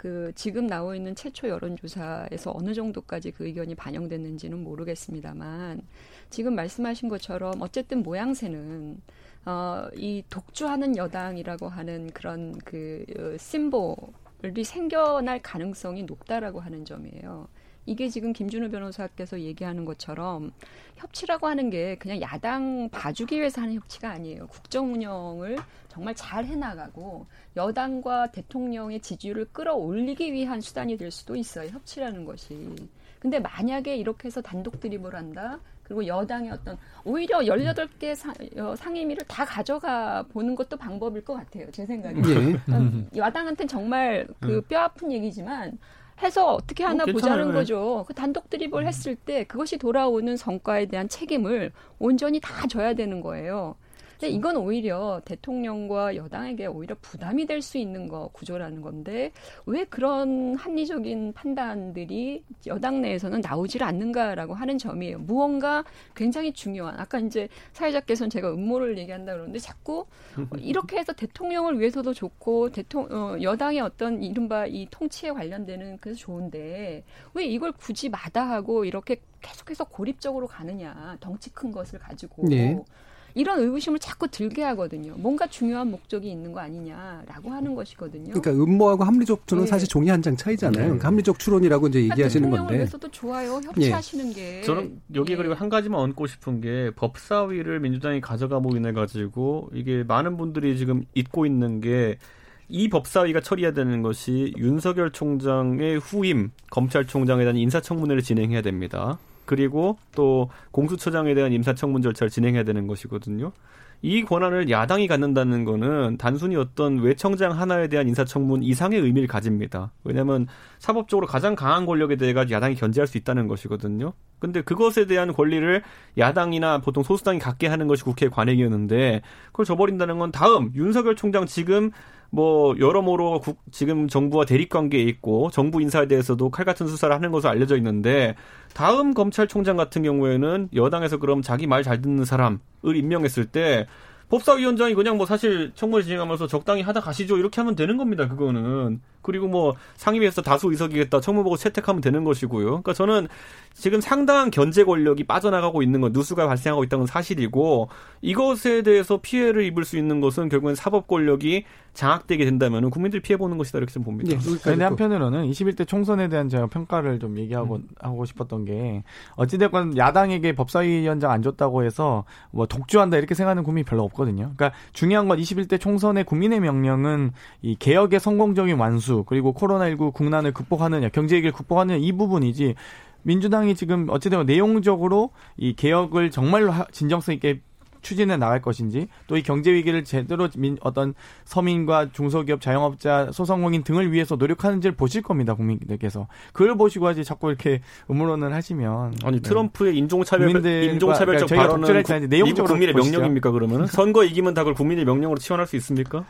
그 지금 나오고 있는 최초 여론조사에서 어느 정도까지 그 의견이 반영됐는지는 모르겠습니다만 지금 말씀하신 것처럼 어쨌든 모양새는 어, 이 독주하는 여당이라고 하는 그런 그 어, 심볼이 생겨날 가능성이 높다라고 하는 점이에요. 이게 지금 김준우 변호사께서 얘기하는 것처럼 협치라고 하는 게 그냥 야당 봐주기 위해서 하는 협치가 아니에요. 국정 운영을 정말 잘 해나가고 여당과 대통령의 지지율을 끌어올리기 위한 수단이 될 수도 있어요. 협치라는 것이. 근데 만약에 이렇게 해서 단독 드립을 한다? 그리고 여당의 어떤 오히려 18개 상, 어, 상임위를 다 가져가 보는 것도 방법일 것 같아요. 제 생각에. 예. 음, 야당한테는 정말 그 뼈 아픈 얘기지만 해서 어떻게 하나 뭐 보자는 괜찮아요. 거죠. 그 단독 드립을 했을 때 그것이 돌아오는 성과에 대한 책임을 온전히 다 져야 되는 거예요. 근데 이건 오히려 대통령과 여당에게 오히려 부담이 될 수 있는 거 구조라는 건데 왜 그런 합리적인 판단들이 여당 내에서는 나오질 않는가라고 하는 점이에요. 무언가 굉장히 중요한 아까 이제 사회자께서는 제가 음모를 얘기한다 그러는데 자꾸 이렇게 해서 대통령을 위해서도 좋고 대통 어, 여당의 어떤 이른바 이 통치에 관련되는 그래서 좋은데 왜 이걸 굳이 마다하고 이렇게 계속해서 고립적으로 가느냐 덩치 큰 것을 가지고 네. 이런 의구심을 자꾸 들게 하거든요. 뭔가 중요한 목적이 있는 거 아니냐라고 하는 것이거든요. 그러니까 음모하고 합리적 추론은 네. 사실 종이 한 장 차이잖아요. 그러니까 합리적 추론이라고 이제 그러니까 얘기하시는 건데. 위해서도 좋아요. 협치하시는 게 저는 여기 예. 그리고 한 가지만 얹고 싶은 게 법사위를 민주당이 가져가고 인해 가지고 이게 많은 분들이 지금 잊고 있는 게 이 법사위가 처리해야 되는 것이 윤석열 총장의 후임 검찰총장에 대한 인사청문회를 진행해야 됩니다. 그리고 또 공수처장에 대한 인사청문 절차를 진행해야 되는 것이거든요. 이 권한을 야당이 갖는다는 거는 단순히 어떤 외청장 하나에 대한 인사청문 이상의 의미를 가집니다. 왜냐하면 사법적으로 가장 강한 권력에 대해 가지고 야당이 견제할 수 있다는 것이거든요. 근데 그것에 대한 권리를 야당이나 보통 소수당이 갖게 하는 것이 국회의 관행이었는데 그걸 줘버린다는 건 다음 윤석열 총장 지금 뭐 여러모로 국, 지금 정부와 대립 관계에 있고 정부 인사에 대해서도 칼 같은 수사를 하는 것으로 알려져 있는데 다음 검찰총장 같은 경우에는 여당에서 그럼 자기 말 잘 듣는 사람을 임명했을 때 법사위원장이 그냥 뭐 사실 청문회 진행하면서 적당히 하다 가시죠 이렇게 하면 되는 겁니다 그거는 그리고 뭐 상임위에서 다수 의석이겠다 청문 보고 채택하면 되는 것이고요 그러니까 저는 지금 상당한 견제 권력이 빠져나가고 있는 건 누수가 발생하고 있다는 건 사실이고 이것에 대해서 피해를 입을 수 있는 것은 결국엔 사법 권력이 장악되게 된다면 국민들이 피해 보는 것이다 이렇게 좀 봅니다. 근데 또. 한편으로는 21대 총선에 대한 제가 평가를 좀 얘기하고 하고 싶었던 게 어찌됐건 야당에게 법사위원장 안 줬다고 해서 뭐 독주한다 이렇게 생각하는 국민이 별로 없거든요. 그러니까 중요한 건 21대 총선의 국민의 명령은 이 개혁의 성공적인 완수 그리고 코로나19 국난을 극복하느냐 경제 위기를 극복하느냐 이 부분이지 민주당이 지금 어찌되면 내용적으로 이 개혁을 정말로 하- 진정성 있게 추진해 나갈 것인지 또 이 경제 위기를 제대로 민, 어떤 서민과 중소기업 자영업자 소상공인 등을 위해서 노력하는지를 보실 겁니다 국민들께서 그걸 보시고 하지 자꾸 이렇게 음모론을 하시면 아니 네. 트럼프의 인종차별 국민들과- 인종차별적 그러니까 발언은 했잖아요. 내용적으로 국민의. 명령입니까 그러면은 선거 이기면 다 그걸 국민의 명령으로 치환할 수 있습니까?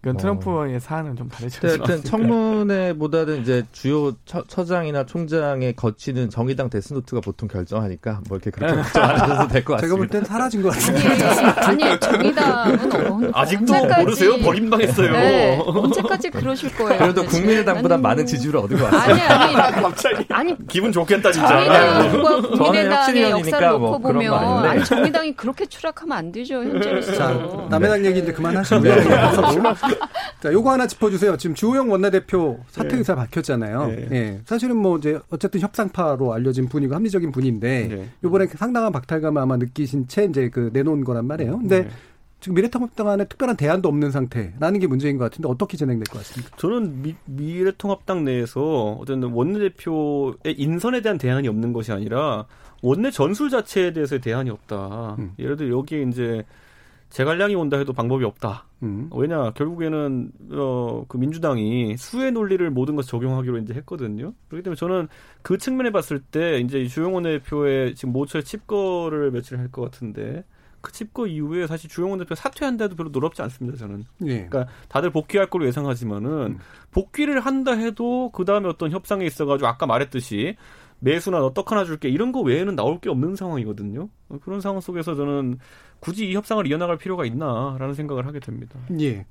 그건 어. 트럼프의 사안은 좀 다르죠. 하여튼 청문회보다는 이제 주요 처, 처장이나 총장의 거치는 정의당 데스노트가 보통 결정하니까 뭐 이렇게 그렇게 걱정 안 하셔도 될것 제가 볼 같습니다. 땐 사라진 것 같습니다. 아니, 아니 정의당은 어- [laughs] 아직도 언제까지- 모르세요? 버림당했어요. 네, 언제까지 그러실 거예요? 그래도? 국민의당보다 나는- 많은 지지율을 얻은 것 같습니다. 아니 아니 갑자기 아니 기분 좋겠다 진짜. 정의당과 국민의당의 [laughs] 혁신위원이니까 역사를 놓고 뭐 그런 거 보면. 아니 정의당이 그렇게 추락하면 안 되죠 현재로서. 자, 남의 당 얘기 이제 그만하시고요. [laughs] [laughs] 자, 요거 하나 짚어주세요. 지금 주호영 원내대표 사퇴 의사 밝혔잖아요. 네. 예. 사실은 뭐 이제 어쨌든 협상파로 알려진 분이고 합리적인 분인데 네. 요번에 상당한 박탈감을 아마 느끼신 채 이제 그 내놓은 거란 말이에요. 근데 네. 지금 미래통합당 안에 특별한 대안도 없는 상태라는 게 문제인 것 같은데 어떻게 진행될 것 같습니까? 저는 미, 미래통합당 내에서 어떤 원내대표의 인선에 대한 대안이 없는 것이 아니라 원내 전술 자체에 대해서의 대안이 없다. 음. 예를 들어 여기에 이제 재갈량이 온다 해도 방법이 없다. 음. 왜냐 결국에는 어, 그 민주당이 수의 논리를 모든 것 적용하기로 이제 했거든요. 그렇기 때문에 저는 그 측면에 봤을 때 이제 주영원 대표의 지금 모처에 칩거를 며칠 할 것 같은데 마스크 집거 이후에 사실 주영원 대표 사퇴한데도 별로 노롭지 않습니다. 저는. 예. 그러니까 다들 복귀할 걸로 예상하지만은 음. 복귀를 한다 해도 그 다음에 어떤 협상에 있어가지고 아까 말했듯이 매수나 너떡 하나 줄게 이런 거 외에는 나올 게 없는 상황이거든요. 그런 상황 속에서 저는 굳이 이 협상을 이어나갈 필요가 있나라는 생각을 하게 됩니다. 예.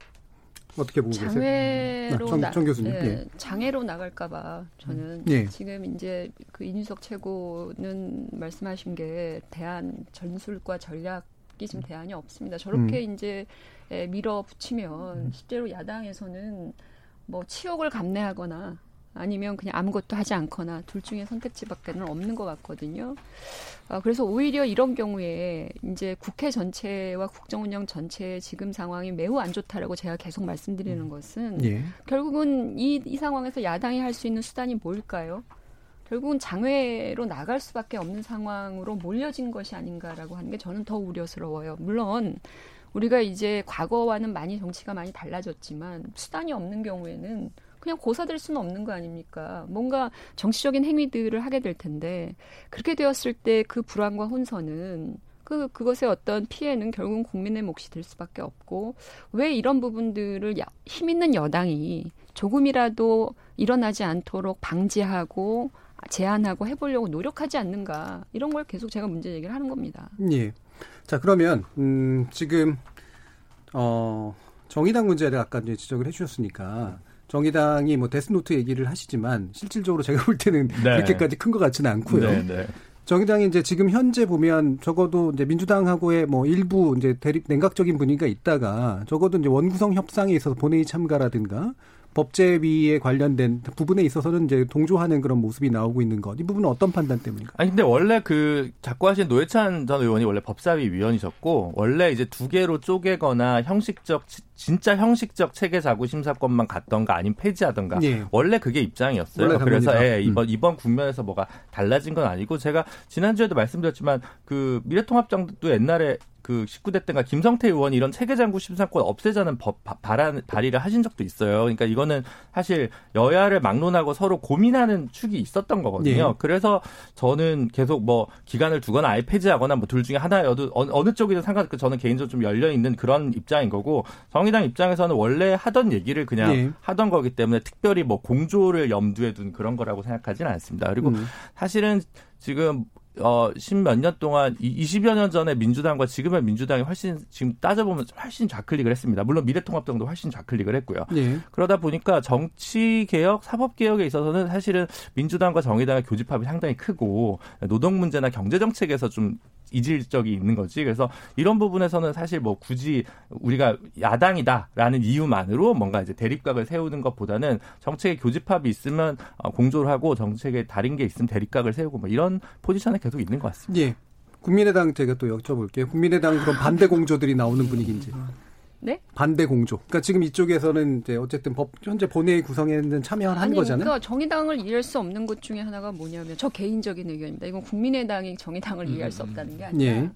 어떻게 보고 계세요? 장외로 아, 정- 나, 정 교수님, 예, 예. 장애로 나갈까봐 저는 예. 지금 이제 그 이준석 최고는 말씀하신 게 대안 전술과 전략 이 지금 대안이 없습니다. 저렇게 이제 예, 밀어붙이면 실제로 야당에서는 뭐 치욕을 감내하거나 아니면 그냥 아무것도 하지 않거나 둘 중에 선택지밖에는 없는 것 같거든요. 아, 그래서 오히려 이런 경우에 이제 국회 전체와 국정 운영 전체의 지금 상황이 매우 안 좋다라고 제가 계속 말씀드리는 것은 예. 결국은 이, 이 상황에서 야당이 할 수 있는 수단이 뭘까요? 결국은 장외로 나갈 수밖에 없는 상황으로 몰려진 것이 아닌가라고 하는 게 저는 더 우려스러워요. 물론 우리가 이제 과거와는 많이 정치가 많이 달라졌지만 수단이 없는 경우에는 그냥 고사될 수는 없는 거 아닙니까? 뭔가 정치적인 행위들을 하게 될 텐데 그렇게 되었을 때 그 불안과 혼선은 그 그것의 어떤 피해는 결국은 국민의 몫이 될 수밖에 없고 왜 이런 부분들을 야- 힘 있는 여당이 조금이라도 일어나지 않도록 방지하고 제한하고 해보려고 노력하지 않는가 이런 걸 계속 제가 문제 제기를 하는 겁니다. 예. 자, 그러면, 음, 지금, 어, 정의당 문제를 아까 이제 지적을 해주셨으니까, 정의당이 뭐 데스노트 얘기를 하시지만, 실질적으로 제가 볼 때는 [laughs] 네. 그렇게까지 큰 것 같지는 않고요. 네, 네. 정의당이 이제 지금 현재 보면 적어도 이제 민주당하고의 뭐 일부 이제 대립 냉각적인 분위기가 있다가 적어도 이제 원구성 협상에 있어서 본회의 참가라든가 법제위에 관련된 부분에 있어서는 이제 동조하는 그런 모습이 나오고 있는 것. 이 부분은 어떤 판단 때문인가? 아니 근데 원래 그 자꾸 하신 노회찬 전 의원이 원래 법사위 위원이셨고 원래 이제 두 개로 쪼개거나 형식적 지- 진짜 형식적 체계 자구 심사권만 갔던가 아니면 폐지하던가 예. 원래 그게 입장이었어요. 원래 그래서. 예, 이번 이번 국면에서 뭐가 달라진 건 아니고 제가 지난주에도 말씀드렸지만 그 미래통합당도 옛날에 그 19대 때가 김성태 의원이 이런 체계장구 심사권 없애자는 법 바- 발안 발의를 하신 적도 있어요. 그러니까 이거는 사실 여야를 막론하고 서로 고민하는 축이 있었던 거거든요. 예. 그래서 저는 계속 뭐 기간을 두거나 아예 폐지하거나 뭐 둘 중에 하나여도 어느, 어느 쪽이든 상관없고 저는 개인적으로 좀 열려 있는 그런 입장인 거고 정의당 입장에서는 원래 하던 얘기를 그냥 예. 하던 거기 때문에 특별히 뭐 공조를 염두에 둔 그런 거라고 생각하지는 않습니다. 그리고 음. 사실은 지금 어, 십몇 년 동안, 이 20여 년 전에 민주당과 지금의 민주당이 훨씬, 지금 따져보면 훨씬 좌클릭을 했습니다. 물론 미래통합당도 훨씬 좌클릭을 했고요. 예. 그러다 보니까 정치개혁, 사법개혁에 있어서는 사실은 민주당과 정의당의 교집합이 상당히 크고, 노동 문제나 경제정책에서 좀 이질적이 있는 거지. 그래서 이런 부분에서는 사실 뭐 굳이 우리가 야당이다라는 이유만으로 뭔가 이제 대립각을 세우는 것보다는 정책에 교집합이 있으면 어, 공조를 하고 정책에 다른 게 있으면 대립각을 세우고 뭐 이런 포지션에 계속 있는 것 같습니다. 예. 국민의당 제가 또 여쭤볼게요. 국민의당 그런 반대 공조들이 나오는 분위기인지. 네? 반대 공조. 그러니까 지금 이쪽에서는 이제 어쨌든 법 현재 본회의 구성에는 참여한 아니, 거잖아요. 그러니까 정의당을 이해할 수 없는 것 중에 하나가 뭐냐면 저 개인적인 의견입니다. 이건 국민의당이 정의당을 이해할 수 없다는 게 아니라 예.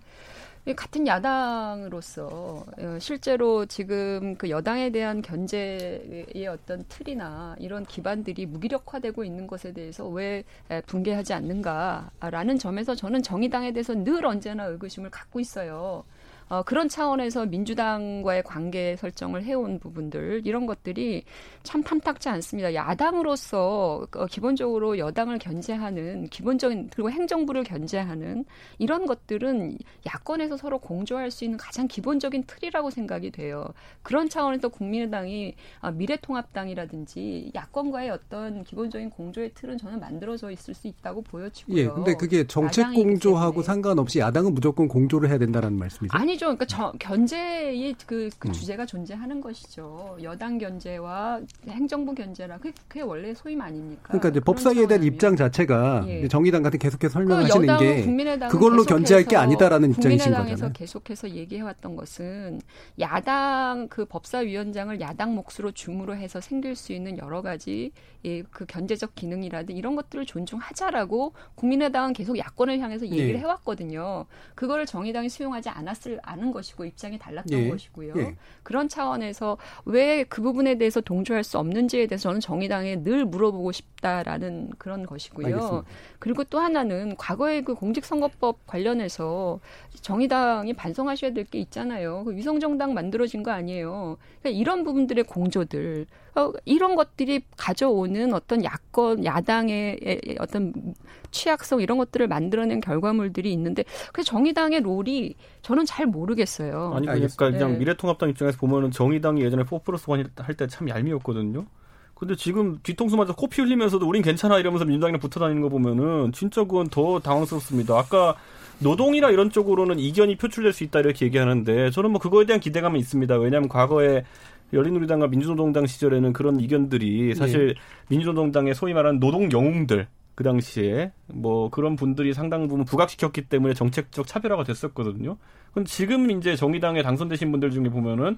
이 같은 야당으로서 어, 실제로 지금 그 여당에 대한 견제의 어떤 틀이나 이런 기반들이 무기력화되고 있는 것에 대해서 왜 에, 붕괴하지 않는가라는 점에서 저는 정의당에 대해서 늘 언제나 의구심을 갖고 있어요. 어, 그런 차원에서 민주당과의 관계 설정을 해온 부분들 이런 것들이 참 탐탁지 않습니다. 야당으로서 어, 기본적으로 여당을 견제하는 기본적인 그리고 행정부를 견제하는 이런 것들은 야권에서 서로 공조할 수 있는 가장 기본적인 틀이라고 생각이 돼요. 그런 차원에서 국민의당이 아, 미래통합당이라든지 야권과의 어떤 기본적인 공조의 틀은 저는 만들어져 있을 수 있다고 보여지고요. 예. 근데 그게 정책 공조하고. 상관없이 야당은 무조건 공조를 해야 된다는 말씀이죠. 아니 죠. 그러니까 저, 견제의 그, 그 음. 주제가 존재하는 것이죠. 여당 견제와 행정부 견제라 그게, 그게 원래 소임 아닙니까? 그러니까 이제 법사위에 대한. 입장 자체가 예. 정의당 같은 계속해서 그 설명하시는 게 그걸로 견제할 게 아니다라는 입장이신 국민의당에서 거잖아요. 계속해서 얘기해왔던 것은 야당 그 법사위원장을 야당 몫으로 줌으로 해서 생길 수 있는 여러 가지 예, 그 견제적 기능이라든 이런 것들을 존중하자라고 국민의당은 계속 야권을 향해서 얘기를 예. 해왔거든요. 그거를 정의당이 수용하지 않았을 아는 것이고 입장이 달랐던 예. 것이고요. 예. 그런 차원에서 왜 그 부분에 대해서 동조할 수 없는지에 대해서 저는 정의당에 늘 물어보고 싶다라는 그런 것이고요. 알겠습니다. 그리고 또 하나는 과거에 그 공직선거법 관련해서 정의당이 반성하셔야 될 게 있잖아요. 그 위성정당 만들어진 거 아니에요. 그러니까 이런 부분들의 공조들, 어, 이런 것들이 가져오는 어떤 야권, 야당의 어떤 취약성 이런 것들을 만들어낸 결과물들이 있는데 그 정의당의 롤이 저는 잘 모르겠어요. 아니 그러니까 알겠습니다. 그냥 네. 미래통합당 입장에서 보면은 정의당이 예전에 4 플러스 1 할 때 참 얄미웠거든요. 근데 지금 뒤통수 맞아 코피 흘리면서도 우린 괜찮아 이러면서 민주당이랑 붙어 다니는 거 보면은 진짜 그건 더 당황스럽습니다. 아까 노동이나 이런 쪽으로는 이견이 표출될 수 있다 이렇게 얘기하는데 저는 뭐 그거에 대한 기대감은 있습니다. 왜냐하면 과거에 열린우리당과 민주노동당 시절에는 그런 이견들이 사실 민주노동당의 소위 말하는 노동 영웅들 그 당시에 뭐 그런 분들이 상당 부분 부각시켰기 때문에 정책적 차별화가 됐었거든요. 근데 지금 이제 정의당에 당선되신 분들 중에 보면은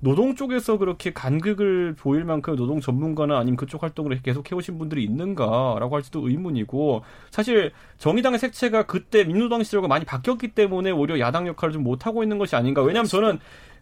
노동 쪽에서 그렇게 간극을 보일 만큼 노동 전문가나 아니면 그쪽 활동을 계속 해오신 분들이 있는가라고 할지도 의문이고 사실 정의당의 색채가 그때 민주당 시절과 많이 바뀌었기 때문에 오히려 야당 역할을 좀 못하고 있는 것이 아닌가 왜냐하면 저는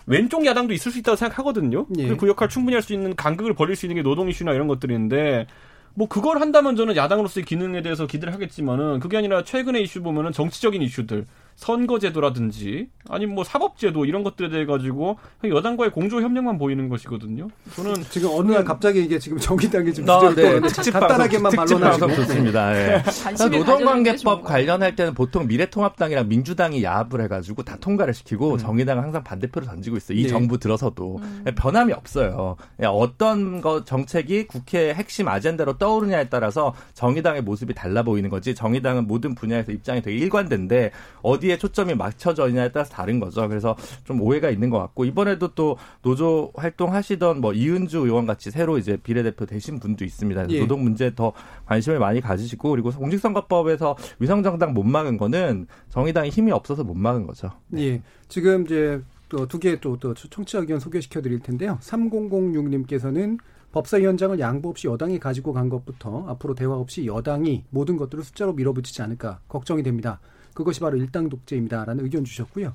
왼쪽 야당도 있을 수 있다고 생각하거든요. 예. 그 역할 충분히 할 수 있는 간극을 벌릴 수 있는 게 노동 이슈나 이런 것들인데 뭐 그걸 한다면 저는 야당으로서의 기능에 대해서 기대를 하겠지만은 그게 아니라 최근의 이슈 보면은 정치적인 이슈들 선거제도라든지 아니면 뭐 사법제도 이런 것들에 대해 가지고 여당과의 공조 협력만 보이는 것이거든요. 저는 [laughs] 지금 어느 날 갑자기 이게 지금 정의당이 지금 아, 주제를 네. 특집 간단하게만 특집 말로나지고 방송 좋습니다. 예. 관심이 노동관계법 관련할 때는 보통 미래통합당이랑 민주당이 야합을 해가지고 다 통과를 시키고 정의당은 항상 반대표를 던지고 있어 요. 이 네. 정부 들어서도 음. 변함이 없어요. 예, 어떤 거 정책이 국회 핵심 아젠다로 떠오르냐에 따라서 정의당의 모습이 달라 보이는 거지. 정의당은 모든 분야에서 입장이 되게 일관된데 어디 에 초점이 맞춰져 있냐에 따라서 다른 거죠. 그래서 좀 오해가 있는 것 같고 이번에도 또 노조 활동하시던 뭐 이은주 의원 같이 새로 이제 비례대표 되신 분도 있습니다. 예. 노동 문제에 더 관심을 많이 가지시고 그리고 공직선거법에서 위성정당 못 막은 거는 정의당이 힘이 없어서 못 막은 거죠. 예. 지금 이제 또두개또 또 청취자 의견 소개시켜 드릴 텐데요. 3006님께서는 법사위원장을 양보 없이 여당이 가지고 간 것부터 앞으로 대화 없이 여당이 모든 것들을 숫자로 밀어붙이지 않을까 걱정이 됩니다. 그것이 바로 일당 독재입니다라는 의견 주셨고요.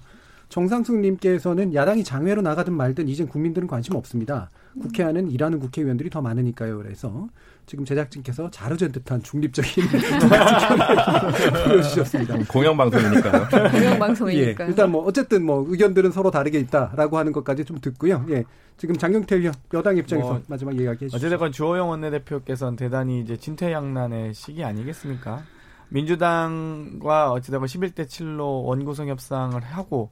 정상숙 님께서는 야당이 장외로 나가든 말든 이젠 국민들은 관심 없습니다. 국회 안은 일하는 국회의원들이 더 많으니까요. 그래서 지금 제작진께서 자르된 듯한 중립적인 [laughs] 보여주셨습니다. 공영방송이니까요. [laughs] 예, 공영방송이니까. 일단 뭐 어쨌든 뭐 의견들은 서로 다르게 있다라고 하는 것까지 좀 듣고요. 예. 지금 장경태 의원 여당 입장에서 뭐, 마지막 이야기해 주시죠. 어쨌든 주호영 원내대표께서는 대단히 이제 진퇴양난의 시기 아니겠습니까? 민주당과 어찌되건 11대 7로 원구성 협상을 하고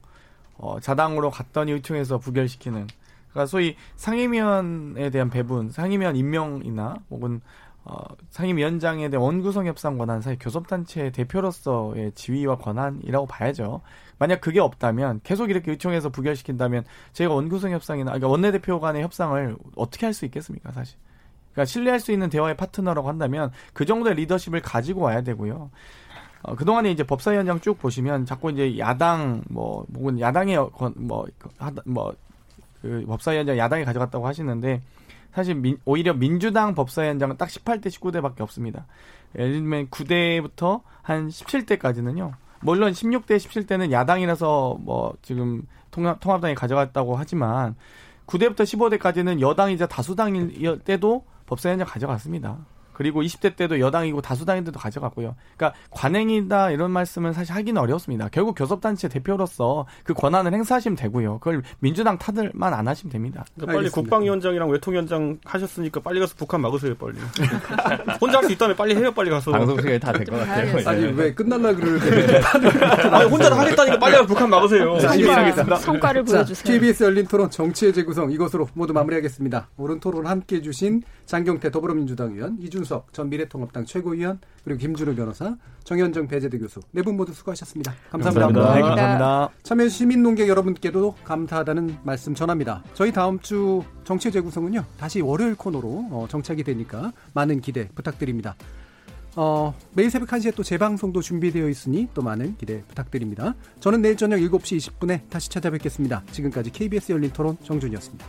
어, 자당으로 갔더니 의총에서 부결시키는 그러니까 소위 상임위원에 대한 배분, 상임위원 임명이나 혹은 어, 상임위원장에 대한 원구성 협상 권한 사이 교섭단체 대표로서의 지위와 권한이라고 봐야죠. 만약 그게 없다면 계속 이렇게 의총에서 부결시킨다면 저희가 원구성 협상이나 그러니까 원내대표 간의 협상을 어떻게 할 수 있겠습니까, 사실. 그러니까 신뢰할 수 있는 대화의 파트너라고 한다면 그 정도의 리더십을 가지고 와야 되고요. 어, 그동안에 이제 법사위원장 쭉 보시면 자꾸 이제 야당 뭐 혹은 야당의 권- 뭐 하다 뭐그 법사위원장 야당이 가져갔다고 하시는데 사실 민- 오히려 민주당 법사위원장은 딱 18대 19대밖에 없습니다. 예를 들면 9대부터 한 17대까지는요. 물론 16대 17대는 야당이라서 뭐 지금 통합, 통합당이 가져갔다고 하지만 9대부터 15대까지는 여당이자 다수당일 때도 법사위원장 가져갔습니다. 그리고 20대 때도 여당이고 다수당인데도 가져갔고요. 그러니까 관행이다 이런 말씀은 사실 하기는 어렵습니다. 결국 교섭단체 대표로서 그 권한을 행사하시면 되고요. 그걸 민주당 탓을만 안 하시면 됩니다. 그러니까 빨리 알겠습니다. 국방위원장이랑 외통위원장 하셨으니까 빨리 가서 북한 막으세요 빨리. [laughs] 혼자 할 수 있다면 빨리 해요 빨리 가서. 방송 시간이 다된것 같아요. 아니 예. 왜 끝날라 그러는데 [laughs] 아니 혼자 다 하겠다니까 빨리 가서 북한 막으세요. 자, 성과. 성과를 자, 보여주세요. KBS 열린 토론 정치의 재구성 이것으로 모두 마무리하겠습니다. 오른 토론 함께 해 주신 장경태 더불어민주당 의원, 이준 석 전 미래통합당 최고위원, 그리고 김준우 변호사, 정현정 배재대 교수 네 분 모두 수고하셨습니다. 감사합니다. 감사합니다. 네, 감사합니다. 감사합니다. 참여 시민 농객 여러분께도 감사하다는 말씀 전합니다. 저희 다음 주 정치 재구성은요 다시 월요일 코너로 어, 정착이 되니까 많은 기대 부탁드립니다. 어, 매일 새벽 1시에 또 재방송도 준비되어 있으니 또 많은 기대 부탁드립니다. 저는 내일 저녁 7시 20분에 다시 찾아뵙겠습니다. 지금까지 KBS 열린 토론 정준이었습니다.